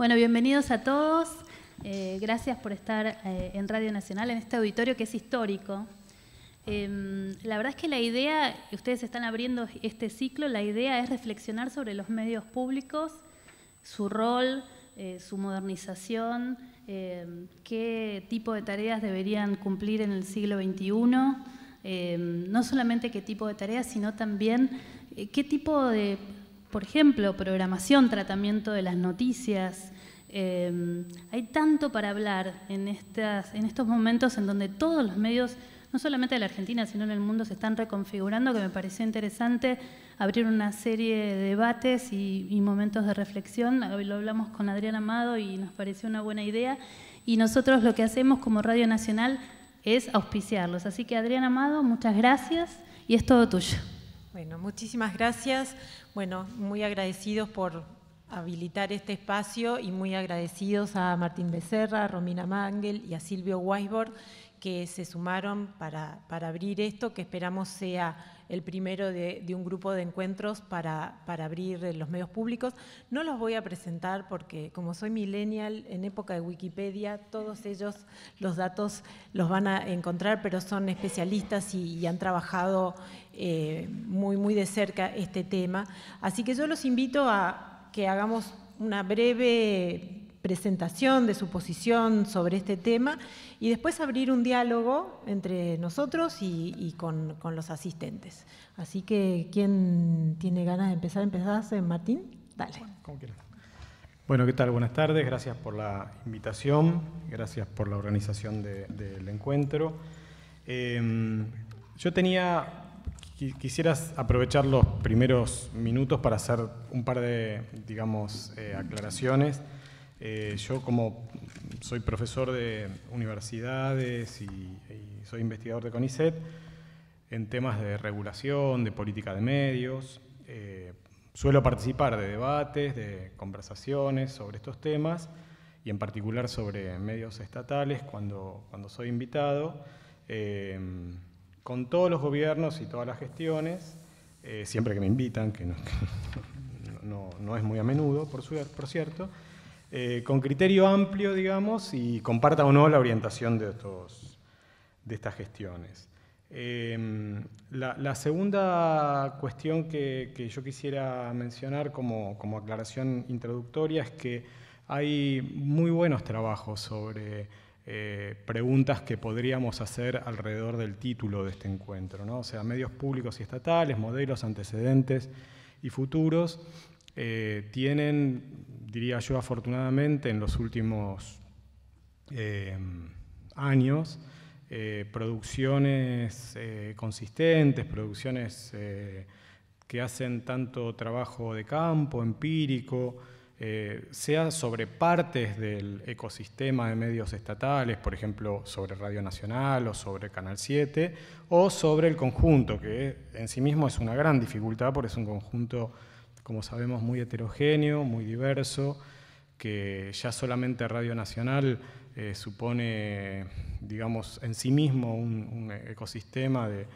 Bueno, bienvenidos a todos. Eh, gracias por estar eh, en Radio Nacional, en este auditorio que es histórico. Em, la verdad es que la idea, ustedes están abriendo este ciclo, la idea es reflexionar sobre los medios públicos, su rol, eh, su modernización, em, qué tipo de tareas deberían cumplir en el siglo XXI, em, no solamente qué tipo de tareas, sino también qué tipo de por ejemplo, programación, tratamiento de las noticias. Eh, hay tanto para hablar en, estas, en estos momentos en donde todos los medios, no solamente de la Argentina, sino en el mundo, se están reconfigurando, que me pareció interesante abrir una serie de debates y, momentos de reflexión. Lo hablamos con Adrián Amado y nos pareció una buena idea. Y nosotros lo que hacemos como Radio Nacional es auspiciarlos. Así que Adrián Amado, muchas gracias y es todo tuyo. Bueno, muchísimas gracias. Bueno, muy agradecidos por habilitar este espacio y muy agradecidos a Martín Becerra, a Romina Mangel y a Silvio Weisborg que se sumaron para, abrir esto, que esperamos sea el primero de, un grupo de encuentros para, abrir los medios públicos. No los voy a presentar porque como soy millennial, en época de Wikipedia, todos ellos los datos los van a encontrar, pero son especialistas y, han trabajado eh, muy, muy de cerca este tema. Así que yo los invito a que hagamos una breve presentación de su posición sobre este tema y después abrir un diálogo entre nosotros y, con, los asistentes. Así que, ¿quién tiene ganas de empezar? ¿Empezás, Martín? Dale. Bueno, ¿qué tal? Buenas tardes, gracias por la invitación, gracias por la organización del encuentro. Em, yo tenía, quisiera aprovechar los primeros minutos para hacer un par de, digamos, eh, aclaraciones. Eh, yo como soy profesor de universidades y, soy investigador de CONICET en temas de regulación, de política de medios, eh, suelo participar de debates, de conversaciones sobre estos temas y en particular sobre medios estatales cuando, cuando soy invitado, con todos los gobiernos y todas las gestiones, siempre que me invitan, que no, no, es muy a menudo, por, por cierto, eh, con criterio amplio, digamos, y comparta o no la orientación de, de estas gestiones. Em, la, segunda cuestión que, yo quisiera mencionar como, aclaración introductoria es que hay muy buenos trabajos sobre eh, preguntas que podríamos hacer alrededor del título de este encuentro, ¿no? o sea, medios públicos y estatales, modelos, antecedentes y futuros, eh, tienen diría yo afortunadamente, en los últimos eh, años, producciones consistentes, producciones que hacen tanto trabajo de campo, empírico, sea sobre partes del ecosistema de medios estatales, por ejemplo, sobre Radio Nacional o sobre Canal 7, o sobre el conjunto, que en sí mismo es una gran dificultad porque es un conjunto como sabemos, muy heterogéneo, muy diverso, que ya solamente Radio Nacional eh, supone, digamos, en sí mismo un, ecosistema de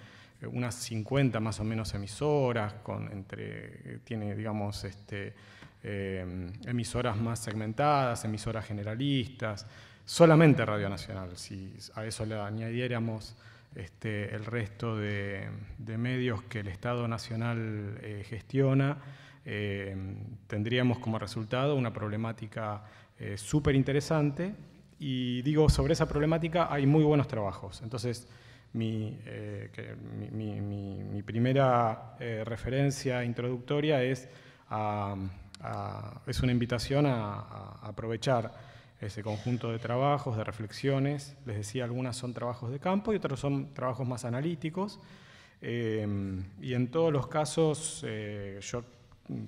unas 50 más o menos emisoras, con entre, tiene, digamos, este, eh, emisoras más segmentadas, emisoras generalistas, solamente Radio Nacional, si a eso le añadiéramos este, el resto de, medios que el Estado Nacional eh, gestiona, eh, tendríamos como resultado una problemática eh, súper interesante y digo, sobre esa problemática hay muy buenos trabajos. Entonces, mi, eh, primera referencia introductoria es, es una invitación a, aprovechar ese conjunto de trabajos, de reflexiones. Les decía, algunas son trabajos de campo y otros son trabajos más analíticos. y en todos los casos, yo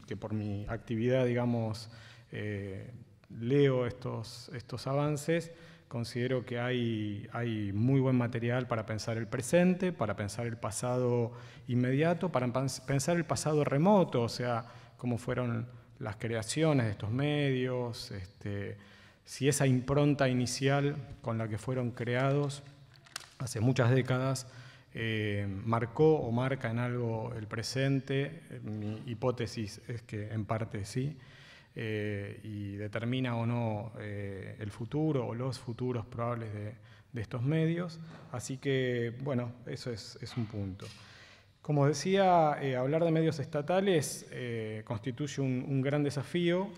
que por mi actividad, digamos, eh, leo estos, estos avances, considero que hay, hay muy buen material para pensar el presente, para pensar el pasado inmediato, para pensar el pasado remoto, o sea, cómo fueron las creaciones de estos medios, este, si esa impronta inicial con la que fueron creados hace muchas décadas eh, marcó o marca en algo el presente, mi hipótesis es que en parte sí, y determina o no el futuro o los futuros probables de, estos medios. Así que, bueno, eso es, un punto. Como decía, hablar de medios estatales constituye un, gran desafío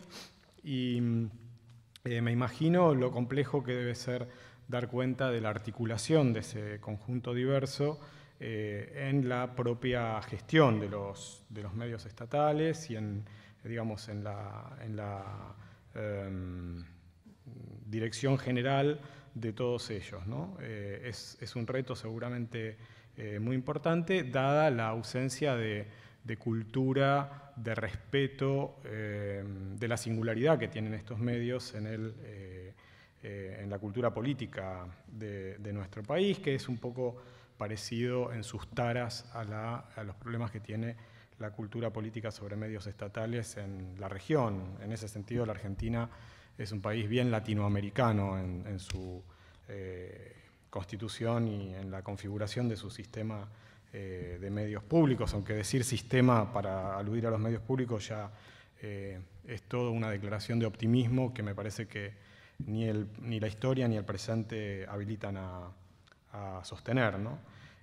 y me imagino lo complejo que debe ser dar cuenta de la articulación de ese conjunto diverso eh, en la propia gestión de los, de los, medios estatales y en, digamos, en la, en la em, dirección general de todos ellos. Eh, es, es, un reto seguramente eh, muy importante, dada la ausencia de, de cultura, de respeto, em, de la singularidad que tienen estos medios en el eh, en la cultura política de, nuestro país, que es un poco parecido en sus taras a, los problemas que tiene la cultura política sobre medios estatales en la región. En ese sentido, la Argentina es un país bien latinoamericano en, su eh, constitución y en la configuración de su sistema eh, de medios públicos, aunque decir sistema para aludir a los medios públicos ya es toda una declaración de optimismo que me parece que ni, el, ni la historia ni el presente habilitan a, sostener.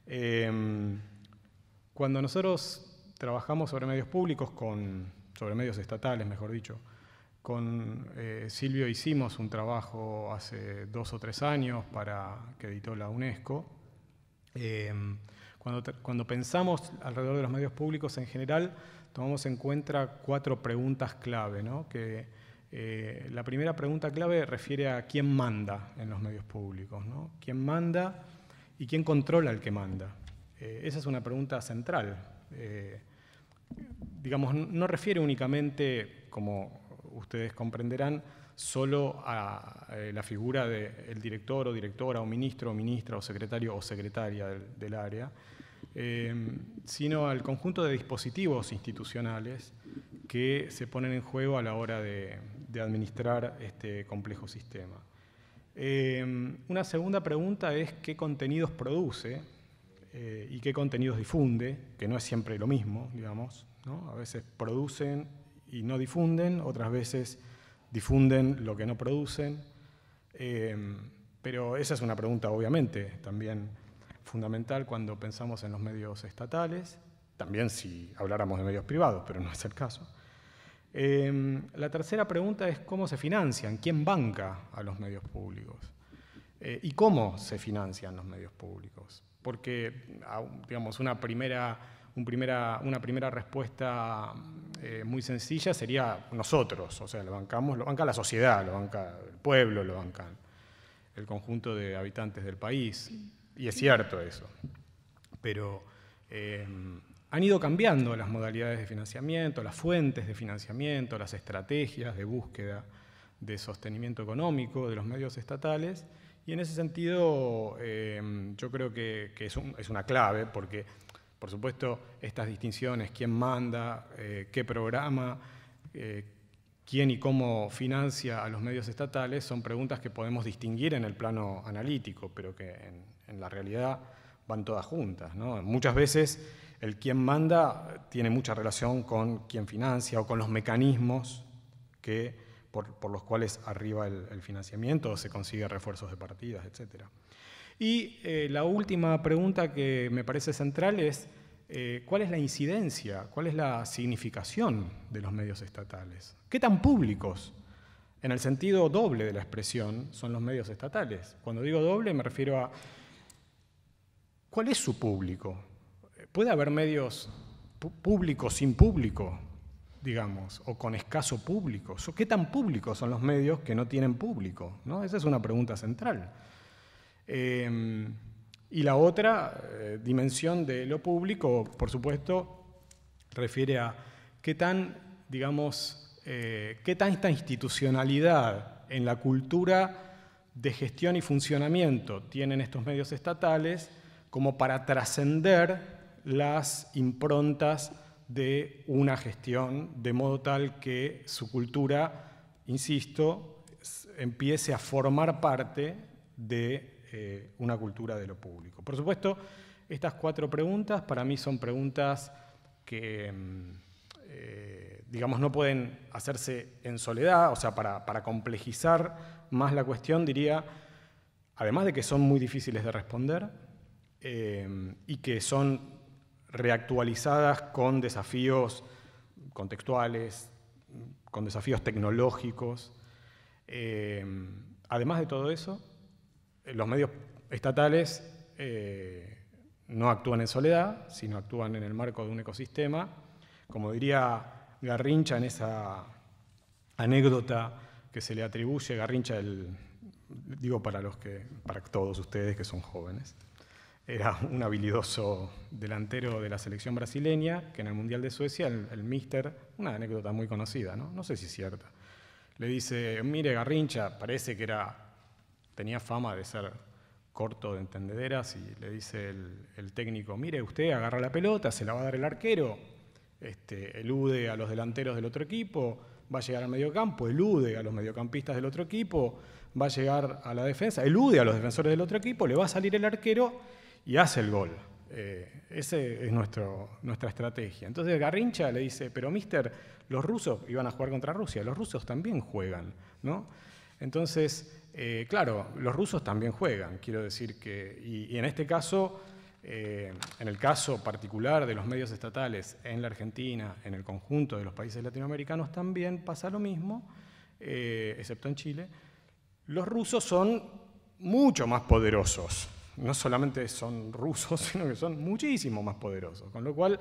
Em, cuando nosotros trabajamos sobre medios públicos, con, sobre medios estatales, mejor dicho, con eh, Silvio hicimos un trabajo hace dos o tres años para que editó la UNESCO. Em, cuando, cuando, pensamos alrededor de los medios públicos en general, tomamos en cuenta cuatro preguntas clave, ¿no? que eh, la primera pregunta clave refiere a quién manda en los medios públicos, ¿no? ¿Quién manda y quién controla al que manda? Eh, esa es una pregunta central. Digamos, no refiere únicamente, como ustedes comprenderán, solo a la figura del director o directora o ministro o ministra o secretario o secretaria del área, sino al conjunto de dispositivos institucionales que se ponen en juego a la hora de, administrar este complejo sistema. Eh, una segunda pregunta es qué contenidos produce eh, y qué contenidos difunde, que no es siempre lo mismo, digamos. A veces producen y no difunden, otras veces difunden lo que no producen. Eh, pero esa es una pregunta obviamente también fundamental cuando pensamos en los medios estatales, también si habláramos de medios privados, pero no es el caso. Em, la tercera pregunta es cómo se financian, quién banca a los medios públicos eh, y cómo se financian los medios públicos. Porque, digamos, una primera, una primera respuesta eh, muy sencilla sería nosotros, o sea, lo bancamos, lo banca la sociedad, lo banca el pueblo, lo banca el conjunto de habitantes del país. Y es cierto eso. Pero em, han ido cambiando las modalidades de financiamiento, las fuentes de financiamiento, las estrategias de búsqueda de sostenimiento económico de los medios estatales, y en ese sentido eh, yo creo que, es, una clave, porque por supuesto estas distinciones, quién manda, eh, qué programa, eh, quién y cómo financia a los medios estatales, son preguntas que podemos distinguir en el plano analítico, pero que en, la realidad van todas juntas. Muchas veces el quien manda tiene mucha relación con quien financia o con los mecanismos que, por, los cuales arriba el, financiamiento o se consigue refuerzos de partidas, etc. Y eh, la última pregunta que me parece central es, eh, ¿cuál es la incidencia, cuál es la significación de los medios estatales? ¿Qué tan públicos, en el sentido doble de la expresión, son los medios estatales? Cuando digo doble me refiero a, ¿cuál es su público? puede haber medios públicos sin público, digamos, o con escaso público. ¿Qué tan públicos son los medios que no tienen público? ¿no? Esa es una pregunta central. Em, y la otra eh, dimensión de lo público, por supuesto, refiere a qué tan, digamos, eh, qué tanta institucionalidad en la cultura de gestión y funcionamiento tienen estos medios estatales como para trascender las improntas de una gestión, de modo tal que su cultura, insisto, empiece a formar parte de una cultura de lo público. Por supuesto, estas cuatro preguntas para mí son preguntas que, mm, eh, digamos, no pueden hacerse en soledad, o sea, para, para complejizar más la cuestión, diría, además de que son muy difíciles de responder eh, y que son reactualizadas con desafíos contextuales, con desafíos tecnológicos. Eh, además de todo eso, los medios estatales eh, no actúan en soledad, sino actúan en el marco de un ecosistema. Como diría Garrincha en esa anécdota que se le atribuye, Garrincha, digo para, los que, para todos ustedes que son jóvenes, era un habilidoso delantero de la selección brasileña, que en el Mundial de Suecia, el, el Mister, una anécdota muy conocida, ¿no? no sé si es cierta, le dice, mire Garrincha, parece que era, tenía fama de ser corto de entendederas, y le dice el, técnico, mire usted agarra la pelota, se la va a dar el arquero, este, elude a los delanteros del otro equipo, va a llegar al mediocampo, elude a los mediocampistas del otro equipo, va a llegar a la defensa, elude a los defensores del otro equipo, le va a salir el arquero y hace el gol. Eh, esa es nuestra estrategia. Entonces Garrincha le dice, pero mister, los rusos iban a jugar contra Rusia, los rusos también juegan, ¿no? Entonces, eh, claro, los rusos también juegan, quiero decir que, y, en este caso, eh, en el caso particular de los medios estatales en la Argentina, en el conjunto de los países latinoamericanos también pasa lo mismo, excepto en Chile, los rusos son mucho más poderosos no solamente son rusos, sino que son muchísimo más poderosos. Con lo cual,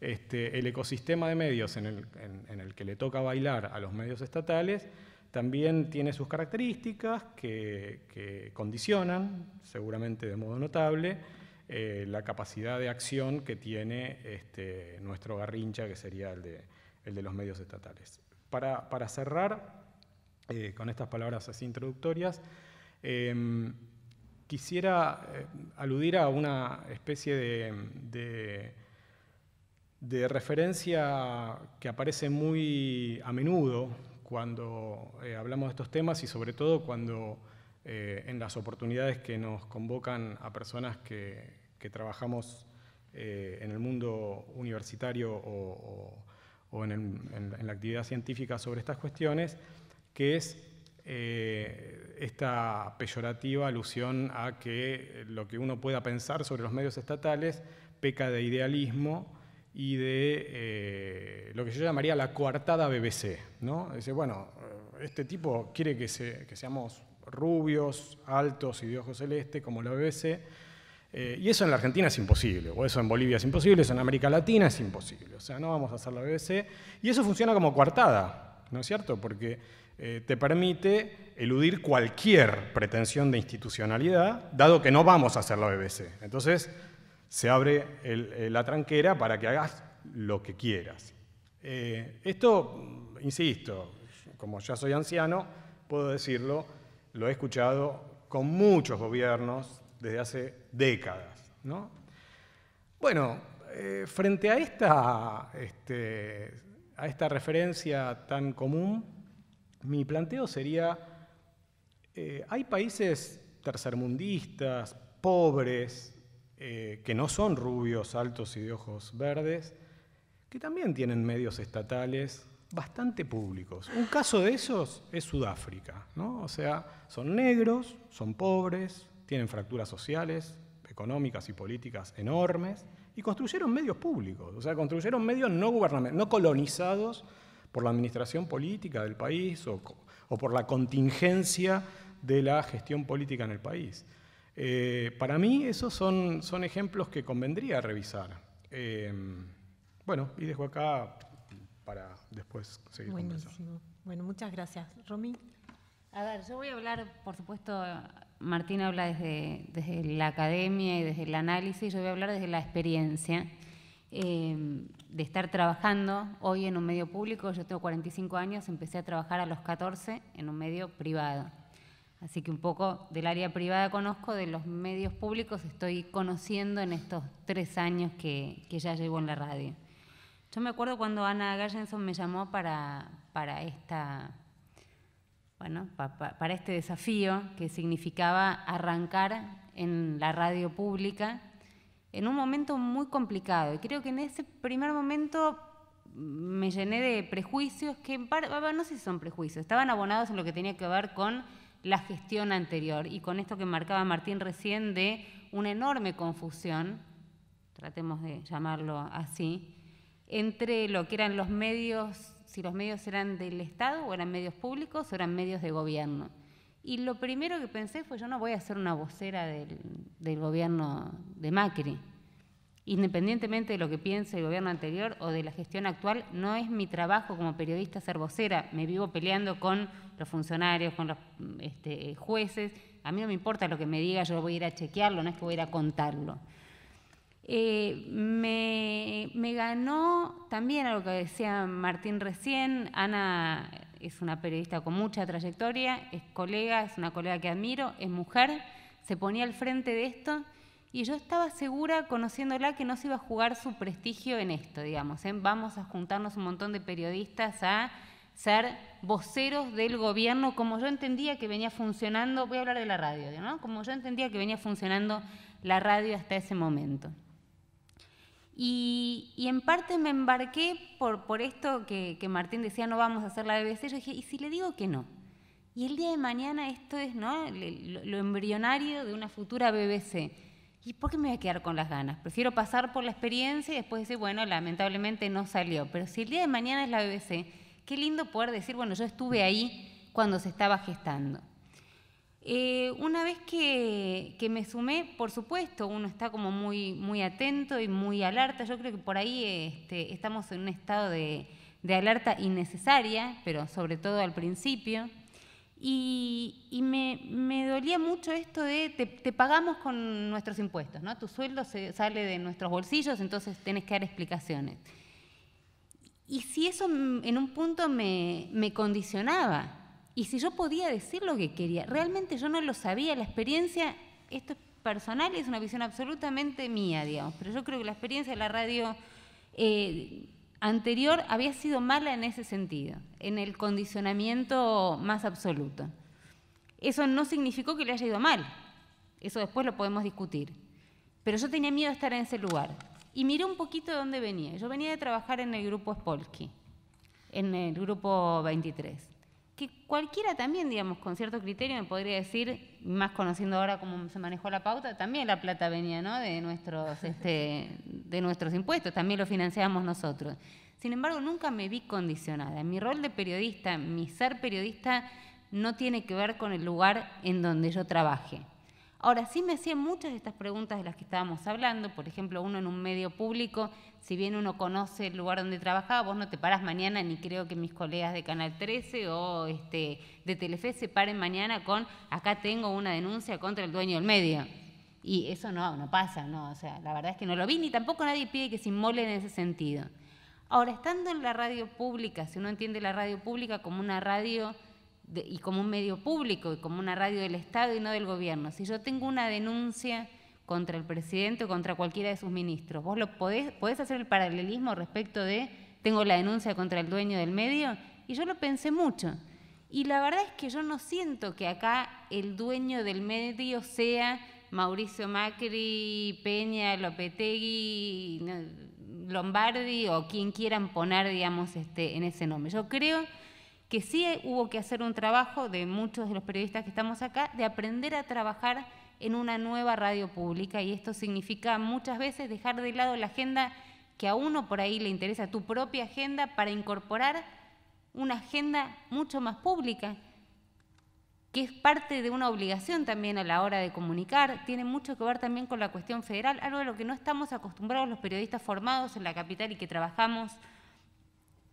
este, el ecosistema de medios en el, que le toca bailar a los medios estatales también tiene sus características que, condicionan, seguramente de modo notable, eh, la capacidad de acción que tiene este, nuestro garrincha, que sería el de, los medios estatales. Para, cerrar, eh, con estas palabras así introductorias, em, quisiera eh, aludir a una especie de, de, referencia que aparece muy a menudo cuando eh, hablamos de estos temas y sobre todo cuando eh, en las oportunidades que nos convocan a personas que, trabajamos en el mundo universitario o, en, la actividad científica sobre estas cuestiones, que es eh, esta peyorativa alusión a que lo que uno pueda pensar sobre los medios estatales peca de idealismo y de eh, lo que yo llamaría la coartada BBC. ¿no? Dice, bueno, este tipo quiere que, seamos rubios, altos y de ojos celeste, como la BBC, eh, y eso en la Argentina es imposible, o eso en Bolivia es imposible, eso en América Latina es imposible. O sea, no vamos a hacer la BBC. Y eso funciona como coartada, ¿no es cierto? Porque eh, te permite eludir cualquier pretensión de institucionalidad, dado que no vamos a hacer la BBC. Entonces, se abre eh, la tranquera para que hagas lo que quieras. Eh, esto, insisto, como ya soy anciano, puedo decirlo, lo he escuchado con muchos gobiernos desde hace décadas. Bueno, frente a esta, este, a esta referencia tan común, mi planteo sería, eh, hay países tercermundistas, pobres, eh, que no son rubios, altos y de ojos verdes, que también tienen medios estatales bastante públicos. Un caso de esos es Sudáfrica, ¿no? O sea, son negros, son pobres, tienen fracturas sociales, económicas y políticas enormes, y construyeron medios públicos, o sea, construyeron medios no no colonizados por la administración política del país o, por la contingencia de la gestión política en el país. Eh, para mí esos son, son, ejemplos que convendría revisar. Eh, bueno, y dejo acá para después seguir Buenísimo. Bueno, muchas gracias. Romy. A ver, yo voy a hablar, por supuesto, Martín habla desde, desde la academia y desde el análisis, yo voy a hablar desde la experiencia. Eh, de estar trabajando hoy en un medio público. Yo tengo 45 años, empecé a trabajar a los 14 en un medio privado. Así que un poco del área privada conozco, de los medios públicos estoy conociendo en estos tres años que, ya llevo en la radio. Yo me acuerdo cuando Ana Gallenson me llamó para, para, esta, bueno, para este desafío que significaba arrancar en la radio pública en un momento muy complicado. Y creo que en ese primer momento me llené de prejuicios que, no sé si son prejuicios, estaban abonados en lo que tenía que ver con la gestión anterior y con esto que marcaba Martín recién de una enorme confusión, tratemos de llamarlo así, entre lo que eran los medios, si los medios eran del Estado o eran medios públicos o eran medios de gobierno. Y lo primero que pensé fue, yo no voy a ser una vocera del, del gobierno de Macri. Independientemente de lo que piense el gobierno anterior o de la gestión actual, no es mi trabajo como periodista ser. Me vivo peleando con los funcionarios, con los este, jueces. A mí no me importa lo que me diga, yo voy a ir a chequearlo, no es que voy a ir a contarlo. Eh, me, me, ganó también a lo que decía Martín recién. Ana es una periodista con mucha trayectoria, es colega, es una colega que admiro, es mujer, se ponía al frente de esto y yo estaba segura, conociéndola, que no se iba a jugar su prestigio en esto, digamos. ¿eh? Vamos a juntarnos un montón de periodistas a ser voceros del gobierno, como yo entendía que venía funcionando, voy a hablar de la radio, ¿no? Como yo entendía que venía funcionando la radio hasta ese momento. Y, en parte me embarqué por, esto que, que, Martín decía, no vamos a hacer la BBC. Yo dije, ¿y si le digo que no? Y el día de mañana esto es ¿no? lo, lo embrionario de una futura BBC. ¿Y por qué me voy a quedar con las ganas? Prefiero pasar por la experiencia y después decir, bueno, lamentablemente no salió. Pero si el día de mañana es la BBC, qué lindo poder decir, bueno, yo estuve ahí cuando se estaba gestando. Eh, una vez que, me sumé, por supuesto, uno está como muy, muy atento y muy alerta. Yo creo que por ahí este, estamos en un estado de, de alerta innecesaria, pero sobre todo al principio. Y, me, dolía mucho esto de te, pagamos con nuestros impuestos, ¿no? Tu sueldo sale de nuestros bolsillos, entonces tenés que dar explicaciones. Y si eso en un punto me, me condicionaba, y si yo podía decir lo que quería, realmente yo no lo sabía, la experiencia, esto es personal y es una visión absolutamente mía, digamos, pero yo creo que la experiencia de la radio eh, anterior había sido mala en ese sentido, en el condicionamiento más absoluto. Eso no significó que le haya ido mal, eso después lo podemos discutir. Pero yo tenía miedo de estar en ese lugar. Y miré un poquito de dónde venía. Yo venía de trabajar en el grupo Spolky, en el grupo 23 que cualquiera también, digamos, con cierto criterio me podría decir, más conociendo ahora cómo se manejó la pauta, también la plata venía ¿no? de, nuestros, este, de nuestros impuestos, también lo financiábamos nosotros. Sin embargo, nunca me vi condicionada. Mi rol de periodista, mi ser periodista, no tiene que ver con el lugar en donde yo trabaje. Ahora, sí me hacían muchas de estas preguntas de las que estábamos hablando, por ejemplo, uno en un medio público, si bien uno conoce el lugar donde trabajaba, vos no te parás mañana, ni creo que mis colegas de Canal 13 o este, de Telefe se paren mañana con, acá tengo una denuncia contra el dueño del medio. Y eso no, no pasa, no, o sea, la verdad es que no lo vi, ni tampoco nadie pide que se inmole en ese sentido. Ahora, estando en la radio pública, si uno entiende la radio pública como una radio y como un medio público y como una radio del Estado y no del gobierno. Si yo tengo una denuncia contra el presidente o contra cualquiera de sus ministros, ¿vos lo podés, podés hacer el paralelismo respecto de tengo la denuncia contra el dueño del medio? Y yo lo pensé mucho. Y la verdad es que yo no siento que acá el dueño del medio sea Mauricio Macri, Peña, Lopetegui, Lombardi o quien quieran poner, digamos, este, en ese nombre. Yo creo que sí hubo que hacer un trabajo de muchos de los periodistas que estamos acá, de aprender a trabajar en una nueva radio pública. Y esto significa muchas veces dejar de lado la agenda que a uno por ahí le interesa, tu propia agenda, para incorporar una agenda mucho más pública, que es parte de una obligación también a la hora de comunicar, tiene mucho que ver también con la cuestión federal, algo de lo que no estamos acostumbrados los periodistas formados en la capital y que trabajamos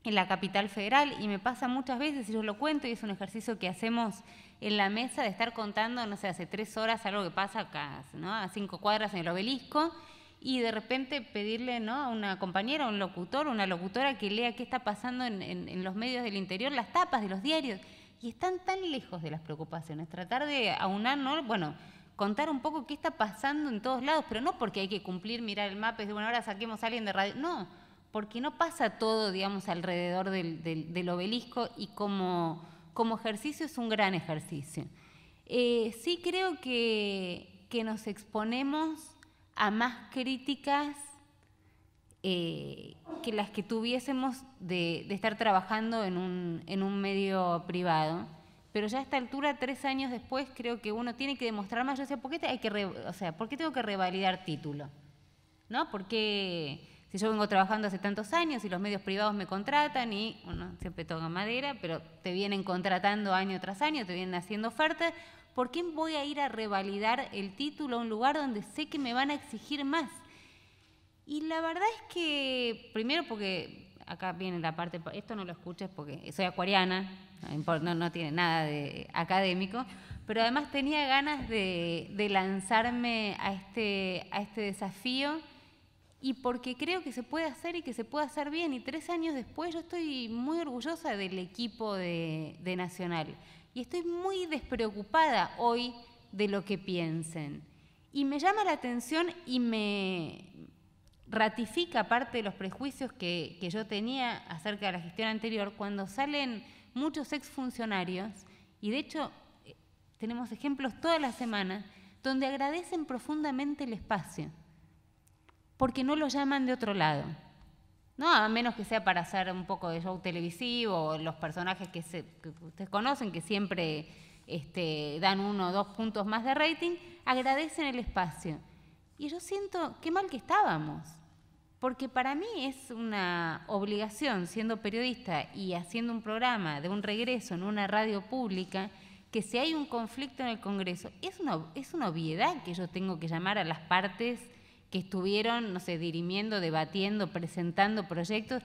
en la capital federal y me pasa muchas veces, y yo lo cuento, y es un ejercicio que hacemos en la mesa de estar contando, no sé, hace tres horas algo que pasa acá, ¿no? a cinco cuadras en el obelisco, y de repente pedirle ¿no? a una compañera, a un locutor, una locutora que lea qué está pasando en, en los medios del interior, las tapas de los diarios, y están tan lejos de las preocupaciones. Tratar de aunar, ¿no? bueno, contar un poco qué está pasando en todos lados, pero no porque hay que cumplir, mirar el mapa y decir, bueno, ahora saquemos a alguien de radio, no porque no pasa todo, digamos, alrededor del, obelisco y como, ejercicio es un gran ejercicio. Eh, sí creo que, nos exponemos a más críticas eh, que las que tuviésemos de, estar trabajando en un, en un medio privado. Pero ya a esta altura, tres años después, creo que uno tiene que demostrar más. Yo decía, ¿por qué, hay que o sea, ¿por qué tengo que revalidar título? ¿No? Porque si yo vengo trabajando hace tantos años y los medios privados me contratan y, bueno, siempre toca madera, pero te vienen contratando año tras año, te vienen haciendo ofertas, ¿por qué voy a ir a revalidar el título a un lugar donde sé que me van a exigir más? Y la verdad es que, primero porque acá viene la parte, esto no lo escuches porque soy acuariana, no, no tiene nada de académico, pero además tenía ganas de, de lanzarme a este, a este desafío y porque creo que se puede hacer y que se puede hacer bien. Y tres años después yo estoy muy orgullosa del equipo de, Nacional y estoy muy despreocupada hoy de lo que piensen. Y me llama la atención y me ratifica parte de los prejuicios que, que yo tenía acerca de la gestión anterior cuando salen muchos exfuncionarios, y de hecho eh, tenemos ejemplos toda la semana, donde agradecen profundamente el espacio porque no lo llaman de otro lado. No, a menos que sea para hacer un poco de show televisivo, los personajes que, ustedes conocen, que siempre este, dan uno o dos puntos más de rating, agradecen el espacio. Y yo siento qué mal que estábamos, porque para mí es una obligación, siendo periodista y haciendo un programa de un regreso en una radio pública, que si hay un conflicto en el Congreso, es una, es una obviedad que yo tengo que llamar a las partes estuvieron, no sé, dirimiendo, debatiendo, presentando proyectos.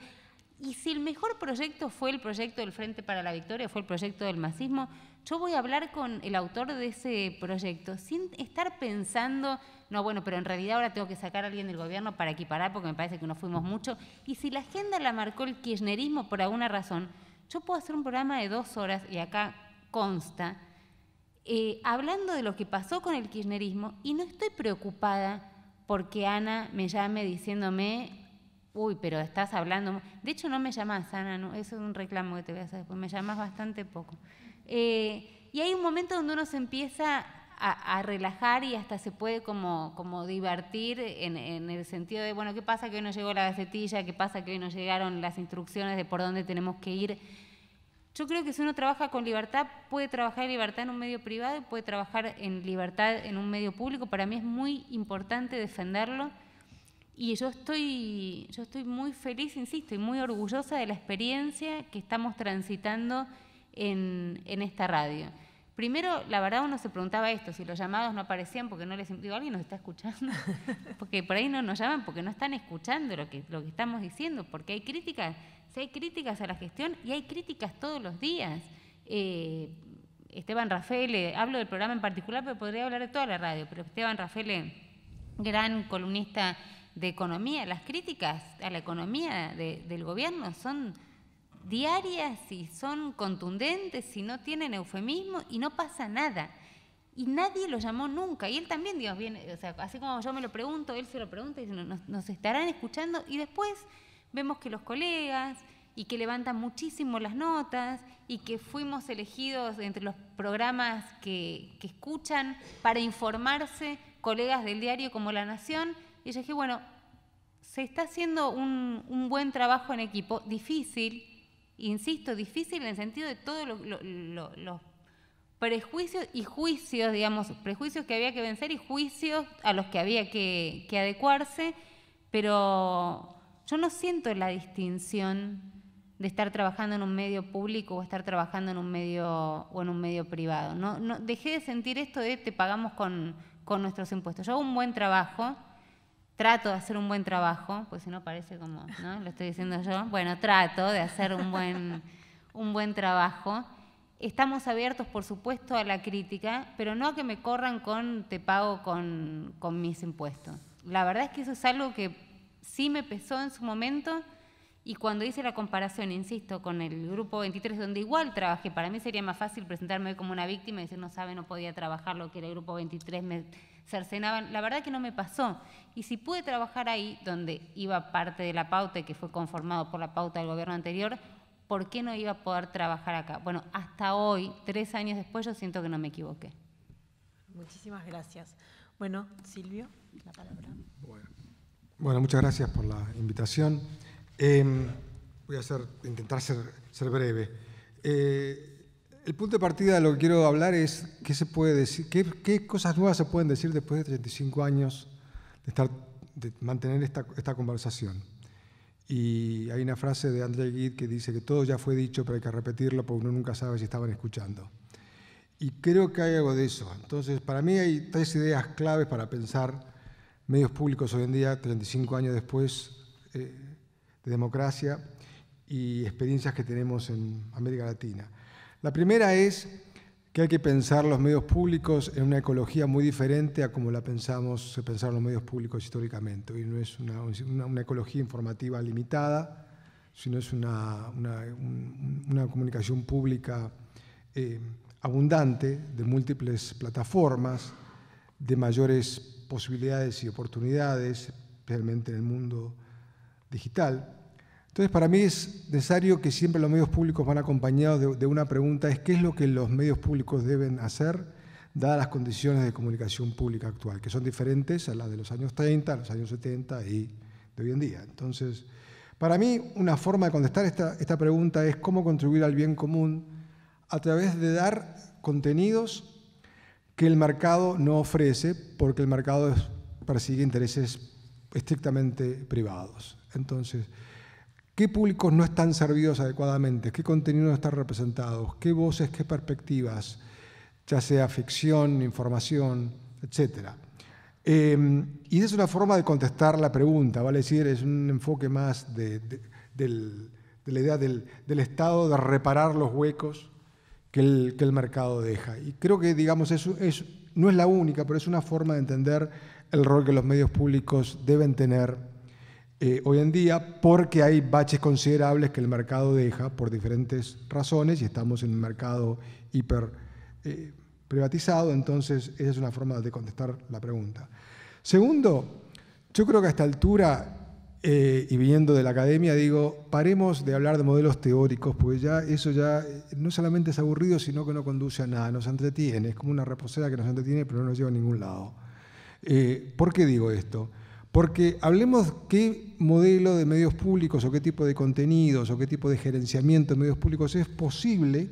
Y si el mejor proyecto fue el proyecto del Frente para la Victoria, fue el proyecto del masismo, yo voy a hablar con el autor de ese proyecto sin estar pensando, no, bueno, pero en realidad ahora tengo que sacar a alguien del gobierno para equiparar porque me parece que no fuimos mucho. Y si la agenda la marcó el kirchnerismo por alguna razón, yo puedo hacer un programa de dos horas, y acá consta, eh, hablando de lo que pasó con el kirchnerismo y no estoy preocupada porque Ana me llame diciéndome, uy, pero estás hablando. De hecho, no me llamas, Ana, no, eso es un reclamo que te voy a hacer después, me llamas bastante poco. Eh, y hay un momento donde uno se empieza a, relajar y hasta se puede como, como divertir en, en, el sentido de, bueno, ¿qué pasa que hoy no llegó la gacetilla? ¿Qué pasa que hoy no llegaron las instrucciones de por dónde tenemos que ir? Yo creo que si uno trabaja con libertad, puede trabajar en libertad en un medio privado puede trabajar en libertad en un medio público. Para mí es muy importante defenderlo. Y yo estoy, yo estoy muy feliz, insisto, y muy orgullosa de la experiencia que estamos transitando en, en esta radio. Primero, la verdad uno se preguntaba esto, si los llamados no aparecían porque no les... Digo, ¿alguien nos está escuchando? porque por ahí no nos llaman porque no están escuchando lo que, lo que estamos diciendo, porque hay críticas si hay críticas a la gestión y hay críticas todos los días. Eh, Esteban Rafael, hablo del programa en particular, pero podría hablar de toda la radio, pero Esteban Rafael, gran columnista de economía, las críticas a la economía del gobierno son diarias y son contundentes y no tienen eufemismo y no pasa nada. Y nadie lo llamó nunca. Y él también, Dios, viene, o sea, así como yo me lo pregunto, él se lo pregunta y dice, nos, nos estarán escuchando y después vemos que los colegas y que levantan muchísimo las notas y que fuimos elegidos entre los programas que, escuchan para informarse colegas del diario como La Nación. Y yo dije, bueno, se está haciendo un, buen trabajo en equipo, difícil, insisto, difícil en el sentido de todos los prejuicios y juicios, digamos, prejuicios que había que vencer y juicios a los que había que, que adecuarse, pero yo no siento la distinción de estar trabajando en un medio público o estar trabajando en un medio o en un medio privado. No, no dejé de sentir esto de te pagamos con, con nuestros impuestos. Yo hago un buen trabajo, trato de hacer un buen trabajo, pues si no parece como, ¿no? Lo estoy diciendo yo. Bueno, trato de hacer un buen, un buen trabajo. Estamos abiertos, por supuesto, a la crítica, pero no a que me corran con te pago con, con mis impuestos. La verdad es que eso es algo que sí me pesó en su momento y cuando hice la comparación, insisto, con el grupo 23, donde igual trabajé, para mí sería más fácil presentarme como una víctima y decir, no sabe, no podía trabajar lo que era el grupo 23, me cercenaban. La verdad que no me pasó. Y si pude trabajar ahí, donde iba parte de la pauta y que fue conformado por la pauta del gobierno anterior, ¿por qué no iba a poder trabajar acá? Bueno, hasta hoy, tres años después, yo siento que no me equivoqué. Muchísimas gracias. Bueno, Silvio, la palabra. Bueno. Bueno, muchas gracias por la invitación. Em, voy a intentar ser, breve. Eh, el punto de partida de lo que quiero hablar es qué se puede decir, qué, cosas nuevas se pueden decir después de 35 años de, estar, de mantener esta, esta conversación. Y hay una frase de André Gide que dice que todo ya fue dicho, pero hay que repetirlo porque uno nunca sabe si estaban escuchando. Y creo que hay algo de eso. Entonces, para mí hay tres ideas claves para pensar medios públicos hoy en día, 35 años después eh, de democracia y experiencias que tenemos en América Latina. La primera es que hay que pensar los medios públicos en una ecología muy diferente a como la pensamos, se pensaron los medios públicos históricamente. Y no es una, una, ecología informativa limitada, sino es una, una comunicación pública eh, abundante, de múltiples plataformas, de mayores posibilidades y oportunidades, especialmente en el mundo digital. Entonces, para mí es necesario que siempre los medios públicos van acompañados de, una pregunta, es qué es lo que los medios públicos deben hacer dadas las condiciones de comunicación pública actual, que son diferentes a las de los años 30, los años 70 y de hoy en día. Entonces, para mí, una forma de contestar esta, esta pregunta es cómo contribuir al bien común a través de dar contenidos que el mercado no ofrece porque el mercado persigue intereses estrictamente privados. Entonces, ¿qué públicos no están servidos adecuadamente? ¿Qué contenidos no están representados? ¿Qué voces, qué perspectivas? Ya sea ficción, información, etc. Em, y es una forma de contestar la pregunta, vale decir, es un enfoque más de, la idea del, Estado de reparar los huecos que el, mercado deja. Y creo que, digamos, eso es, no es la única, pero es una forma de entender el rol que los medios públicos deben tener eh, hoy en día, porque hay baches considerables que el mercado deja por diferentes razones y estamos en un mercado hiper eh, privatizado, entonces esa es una forma de contestar la pregunta. Segundo, yo creo que a esta altura eh, y viniendo de la academia, digo, paremos de hablar de modelos teóricos, porque ya eso ya no solamente es aburrido, sino que no conduce a nada, nos entretiene, es como una reposera que nos entretiene, pero no nos lleva a ningún lado. ¿Por qué digo esto? Porque hablemos qué modelo de medios públicos o qué tipo de contenidos o qué tipo de gerenciamiento de medios públicos es posible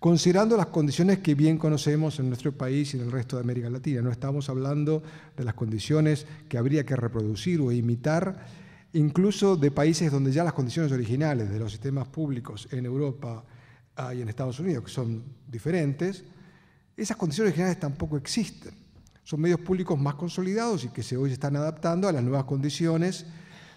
considerando las condiciones que bien conocemos en nuestro país y en el resto de América Latina. No estamos hablando de las condiciones que habría que reproducir o imitar incluso de países donde ya las condiciones originales de los sistemas públicos en Europa ah, y en Estados Unidos, que son diferentes, esas condiciones originales tampoco existen. Son medios públicos más consolidados y que se hoy se están adaptando a las nuevas condiciones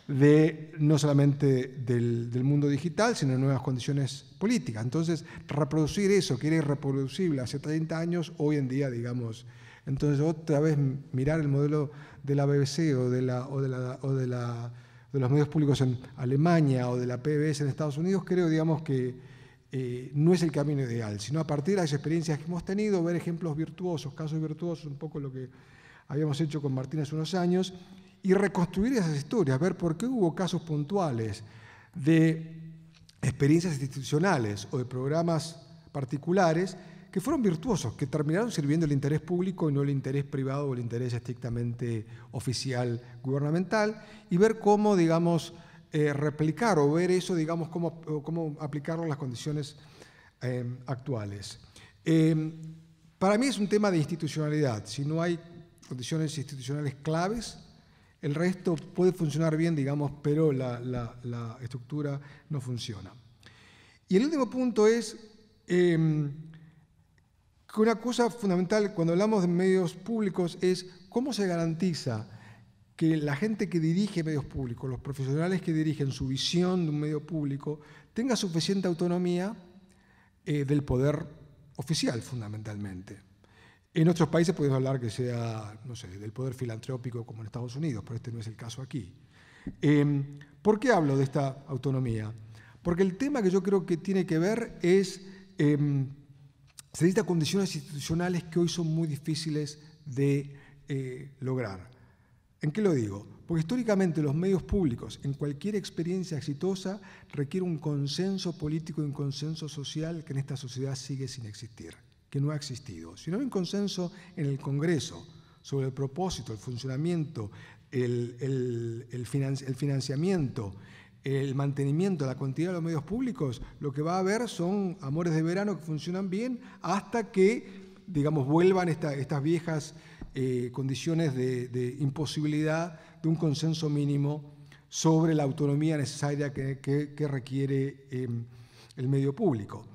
de no solamente del, mundo digital, sino de nuevas condiciones políticas. Entonces, reproducir eso, que era irreproducible hace 30 años, hoy en día, digamos, entonces otra vez mirar el modelo de la BBC o de la, o de la, o de la de los medios públicos en Alemania o de la PBS en Estados Unidos, creo, digamos, que eh, no es el camino ideal, sino a partir de las experiencias que hemos tenido, ver ejemplos virtuosos, casos virtuosos, un poco lo que habíamos hecho con Martín hace unos años, y reconstruir esas historias, ver por qué hubo casos puntuales de experiencias institucionales o de programas particulares que fueron virtuosos, que terminaron sirviendo el interés público y no el interés privado o el interés estrictamente oficial gubernamental, y ver cómo, digamos, eh, replicar o ver eso, digamos, cómo, cómo aplicarlo en las condiciones eh, actuales. Eh, para mí es un tema de institucionalidad. Si no hay condiciones institucionales claves, el resto puede funcionar bien, digamos, pero la, estructura no funciona. Y el último punto es una cosa fundamental cuando hablamos de medios públicos es cómo se garantiza que la gente que dirige medios públicos, los profesionales que dirigen su visión de un medio público, tenga suficiente autonomía eh, del poder oficial, fundamentalmente. En otros países podemos hablar que sea, no sé, del poder filantrópico como en Estados Unidos, pero este no es el caso aquí. Em, ¿Por qué hablo de esta autonomía? Porque el tema que yo creo que tiene que ver es em, se necesitan condiciones institucionales que hoy son muy difíciles de eh, lograr. ¿En qué lo digo? Porque históricamente los medios públicos, en cualquier experiencia exitosa, requieren un consenso político y un consenso social que en esta sociedad sigue sin existir, que no ha existido. Si no hay un consenso en el Congreso sobre el propósito, el funcionamiento, el, financiamiento, el mantenimiento, la continuidad de los medios públicos, lo que va a haber son amores de verano que funcionan bien hasta que, digamos, vuelvan estas viejas eh, condiciones de, imposibilidad de un consenso mínimo sobre la autonomía necesaria que, requiere eh, el medio público.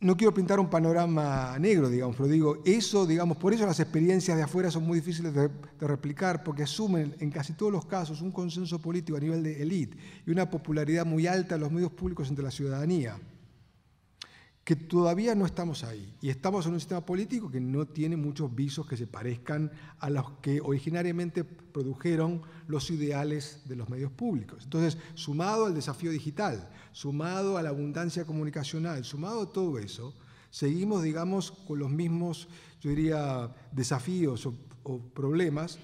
No quiero pintar un panorama negro, digamos, pero digo, eso, digamos, por eso las experiencias de afuera son muy difíciles de, replicar, porque asumen en casi todos los casos un consenso político a nivel de élite y una popularidad muy alta en los medios públicos entre la ciudadanía que todavía no estamos ahí. Y estamos en un sistema político que no tiene muchos visos que se parezcan a los que originariamente produjeron los ideales de los medios públicos. Entonces, sumado al desafío digital, sumado a la abundancia comunicacional, sumado a todo eso, seguimos, digamos, con los mismos, yo diría, desafíos o, problemas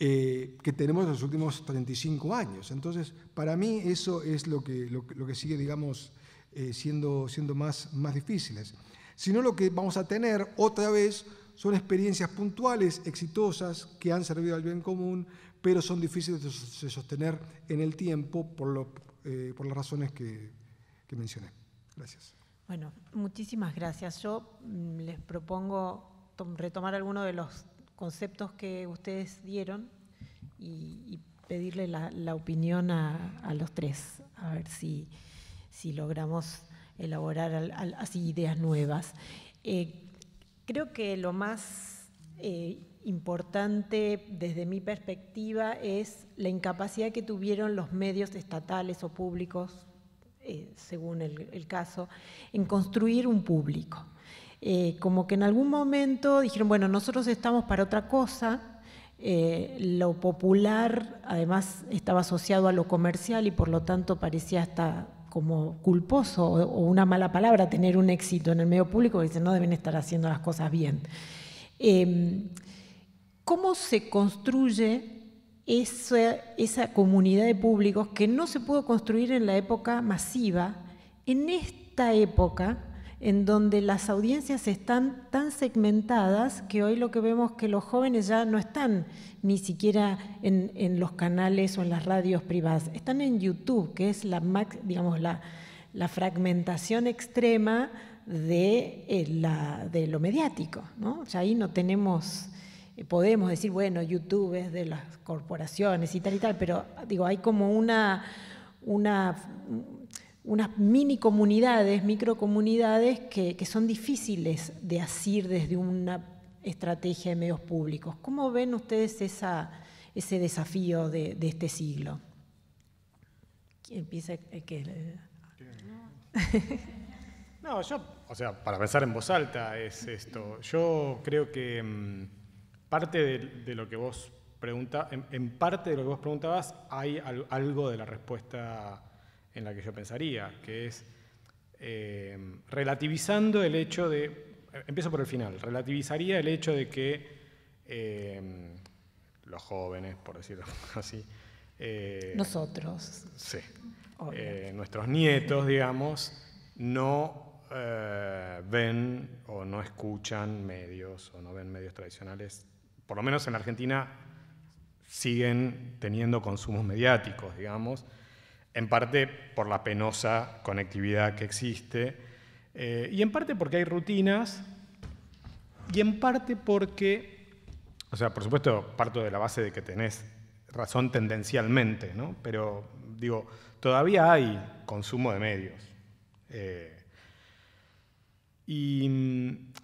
eh, que tenemos en los últimos 35 años. Entonces, para mí eso es lo que, lo que sigue, digamos, eh, siendo, siendo más, más difíciles. Sino lo que vamos a tener otra vez son experiencias puntuales, exitosas, que han servido al bien común, pero son difíciles de sostener en el tiempo por, lo, eh, por las razones que, que mencioné. Gracias. Bueno, muchísimas gracias. Yo mm, les propongo retomar algunos de los conceptos que ustedes dieron y, pedirle la, la opinión a, a, los tres, a ver si, si logramos elaborar así ideas nuevas. Eh, creo que lo más eh, importante desde mi perspectiva es la incapacidad que tuvieron los medios estatales o públicos, eh, según el, caso, en construir un público. como que en algún momento dijeron, bueno, nosotros estamos para otra cosa, lo popular además estaba asociado a lo comercial y por lo tanto parecía hasta como culposo o una mala palabra tener un éxito en el medio público, porque no deben estar haciendo las cosas bien. Em, ¿Cómo se construye esa, esa comunidad de públicos que no se pudo construir en la época masiva, en esta época en donde las audiencias están tan segmentadas que hoy lo que vemos es que los jóvenes ya no están ni siquiera en, los canales o en las radios privadas, están en YouTube, que es la, digamos, la, fragmentación extrema de, eh, lo mediático. ¿no? Sea, ahí no tenemos, eh, podemos decir, bueno, YouTube es de las corporaciones y tal y tal, pero digo, hay como una, una unas mini comunidades, microcomunidades que, que son difíciles de asir desde una estrategia de medios públicos. ¿Cómo ven ustedes esa, ese desafío de, este siglo? ¿Quién empieza? Eh, no, yo, o sea, para pensar en voz alta es esto. Yo creo que mm, parte de, lo que vos preguntabas, en, parte de lo que vos preguntabas, hay algo de la respuesta en la que yo pensaría, que es eh, relativizando el hecho de, empiezo por el final, relativizaría el hecho de que eh, los jóvenes, por decirlo así, eh, nosotros, sí, nuestros nietos, digamos, no ven o no escuchan medios o no ven medios tradicionales, por lo menos en Argentina siguen teniendo consumos mediáticos, digamos, en parte por la penosa conectividad que existe, eh, y en parte porque hay rutinas, y en parte porque, o sea, por supuesto, parto de la base de que tenés razón tendencialmente, ¿no? pero digo, todavía hay consumo de medios. Eh, y,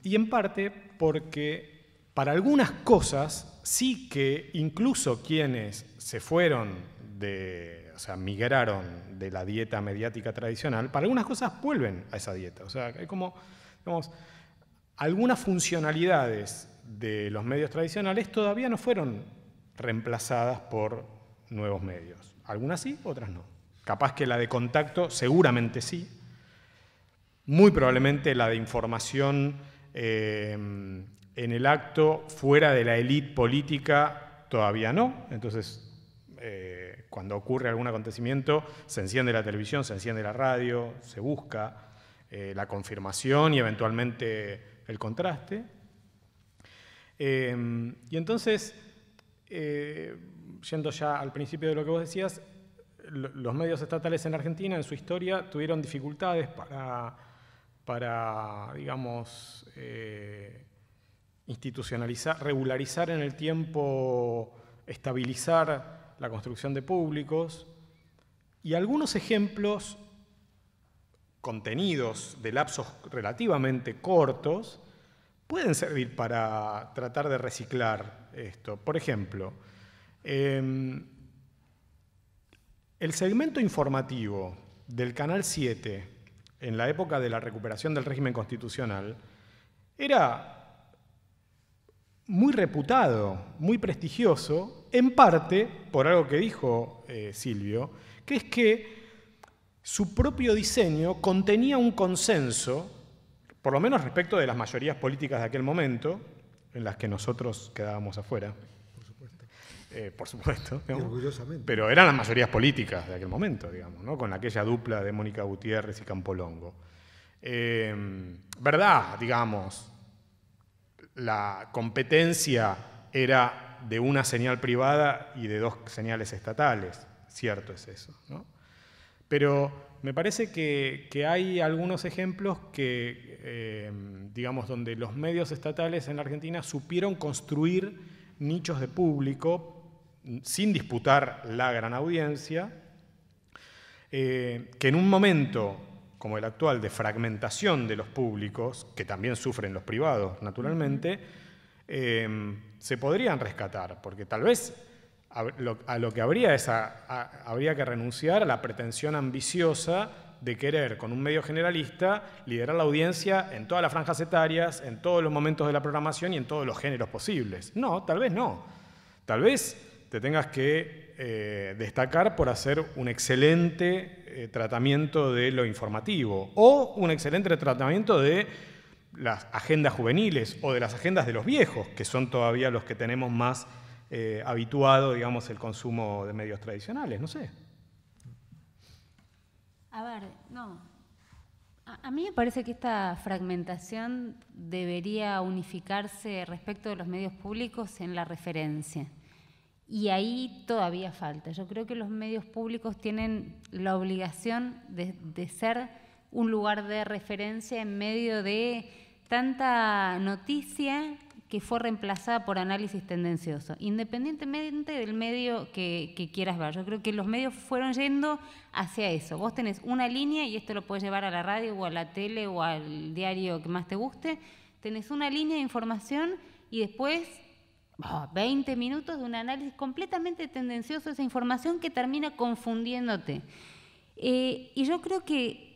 y en parte porque para algunas cosas sí que incluso quienes se fueron de o sea, migraron de la dieta mediática tradicional, para algunas cosas vuelven a esa dieta. O sea, hay como, algunas funcionalidades de los medios tradicionales todavía no fueron reemplazadas por nuevos medios. Algunas sí, otras no. Capaz que la de contacto, seguramente sí. Muy probablemente la de información eh, en el acto fuera de la élite política todavía no. Entonces, eh, cuando ocurre algún acontecimiento, se enciende la televisión, se enciende la radio, se busca eh, la confirmación y eventualmente el contraste. Em, y entonces, eh, yendo ya al principio de lo que vos decías, los medios estatales en Argentina en su historia tuvieron dificultades para, para digamos, eh, institucionalizar, regularizar en el tiempo, estabilizar la construcción de públicos. Y algunos ejemplos contenidos de lapsos relativamente cortos pueden servir para tratar de reciclar esto. Por ejemplo, em, el segmento informativo del Canal 7 en la época de la recuperación del régimen constitucional era muy reputado, muy prestigioso, en parte por algo que dijo eh, Silvio, que es que su propio diseño contenía un consenso, por lo menos respecto de las mayorías políticas de aquel momento, en las que nosotros quedábamos afuera. Por supuesto. Eh, por supuesto. orgullosamente. Pero eran las mayorías políticas de aquel momento, digamos, ¿no? con aquella dupla de Mónica Gutiérrez y Campolongo. Eh, ¿Verdad? Digamos, la competencia era de una señal privada y de dos señales estatales. Cierto es eso. ¿no? Pero me parece que, hay algunos ejemplos que, eh, digamos, donde los medios estatales en Argentina supieron construir nichos de público sin disputar la gran audiencia, eh, que en un momento como el actual de fragmentación de los públicos, que también sufren los privados, naturalmente, eh, se podrían rescatar, porque tal vez a lo, que habría es habría que renunciar a la pretensión ambiciosa de querer, con un medio generalista, liderar la audiencia en todas las franjas etarias, en todos los momentos de la programación y en todos los géneros posibles. No, tal vez no. Tal vez te tengas que eh, destacar por hacer un excelente eh, tratamiento de lo informativo o un excelente tratamiento de las agendas juveniles o de las agendas de los viejos, que son todavía los que tenemos más eh, habituado, digamos, el consumo de medios tradicionales, no sé. A ver, no. A, mí me parece que esta fragmentación debería unificarse respecto de los medios públicos en la referencia. Y ahí todavía falta. Yo creo que los medios públicos tienen la obligación de, de ser un lugar de referencia en medio de tanta noticia que fue reemplazada por análisis tendencioso, independientemente del medio que, quieras ver. Yo creo que los medios fueron yendo hacia eso. Vos tenés una línea, y esto lo puedes llevar a la radio o a la tele o al diario que más te guste, tenés una línea de información y después 20 minutos de un análisis completamente tendencioso de esa información que termina confundiéndote. Eh, y yo creo que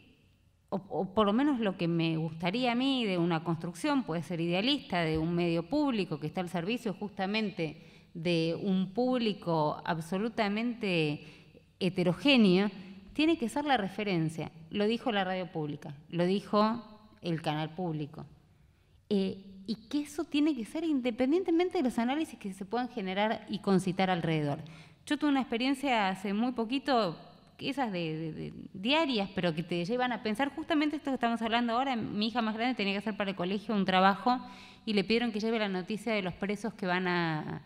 o, por lo menos lo que me gustaría a mí de una construcción, puede ser idealista, de un medio público que está al servicio justamente de un público absolutamente heterogéneo, tiene que ser la referencia. Lo dijo la radio pública, lo dijo el canal público. Eh, y que eso tiene que ser independientemente de los análisis que se puedan generar y concitar alrededor. Yo tuve una experiencia hace muy poquito esas de, diarias, pero que te llevan a pensar justamente esto que estamos hablando ahora. Mi hija más grande tenía que hacer para el colegio un trabajo y le pidieron que lleve la noticia de los presos que van a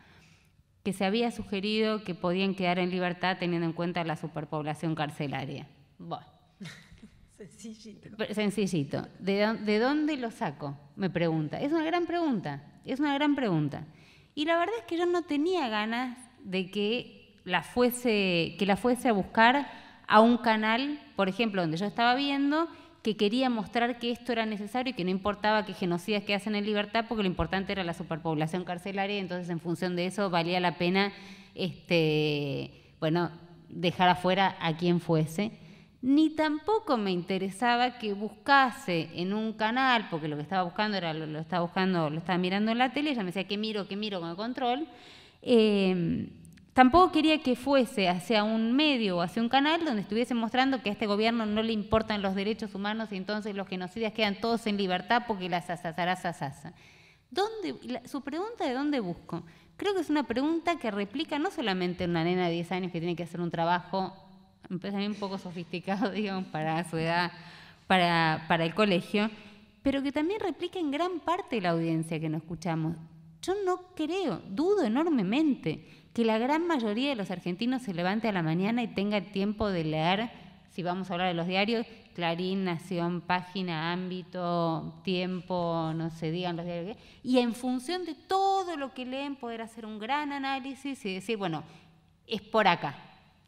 que se había sugerido que podían quedar en libertad teniendo en cuenta la superpoblación carcelaria. Bueno. Sencillito. Sencillito. ¿De, ¿De dónde lo saco? Me pregunta. Es una gran pregunta. Es una gran pregunta. Y la verdad es que yo no tenía ganas de que que la fuese a buscar a un canal, por ejemplo, donde yo estaba viendo, que quería mostrar que esto era necesario y que no importaba que genocidas quedasen en libertad, porque lo importante era la superpoblación carcelaria, entonces en función de eso valía la pena este, bueno, dejar afuera a quien fuese. Ni tampoco me interesaba que buscase en un canal, porque lo que estaba buscando era lo, estaba buscando, lo estaba mirando en la tele, ella me decía que miro, que miro con el control. Eh, Tampoco quería que fuese hacia un medio o hacia un canal donde estuviese mostrando que a este gobierno no le importan los derechos humanos y entonces los genocidas quedan todos en libertad porque las asasarás asasa. ¿Dónde, su pregunta de dónde busco, creo que es una pregunta que replica no solamente una nena de 10 años que tiene que hacer un trabajo, un poco sofisticado, digamos, para su edad, para, para el colegio, pero que también replica en gran parte la audiencia que nos escuchamos. Yo no creo, dudo enormemente que la gran mayoría de los argentinos se levante a la mañana y tenga tiempo de leer, si vamos a hablar de los diarios, Clarín, Nación, Página, Ámbito, Tiempo, no sé, digan los diarios, y en función de todo lo que leen poder hacer un gran análisis y decir, bueno, es por acá,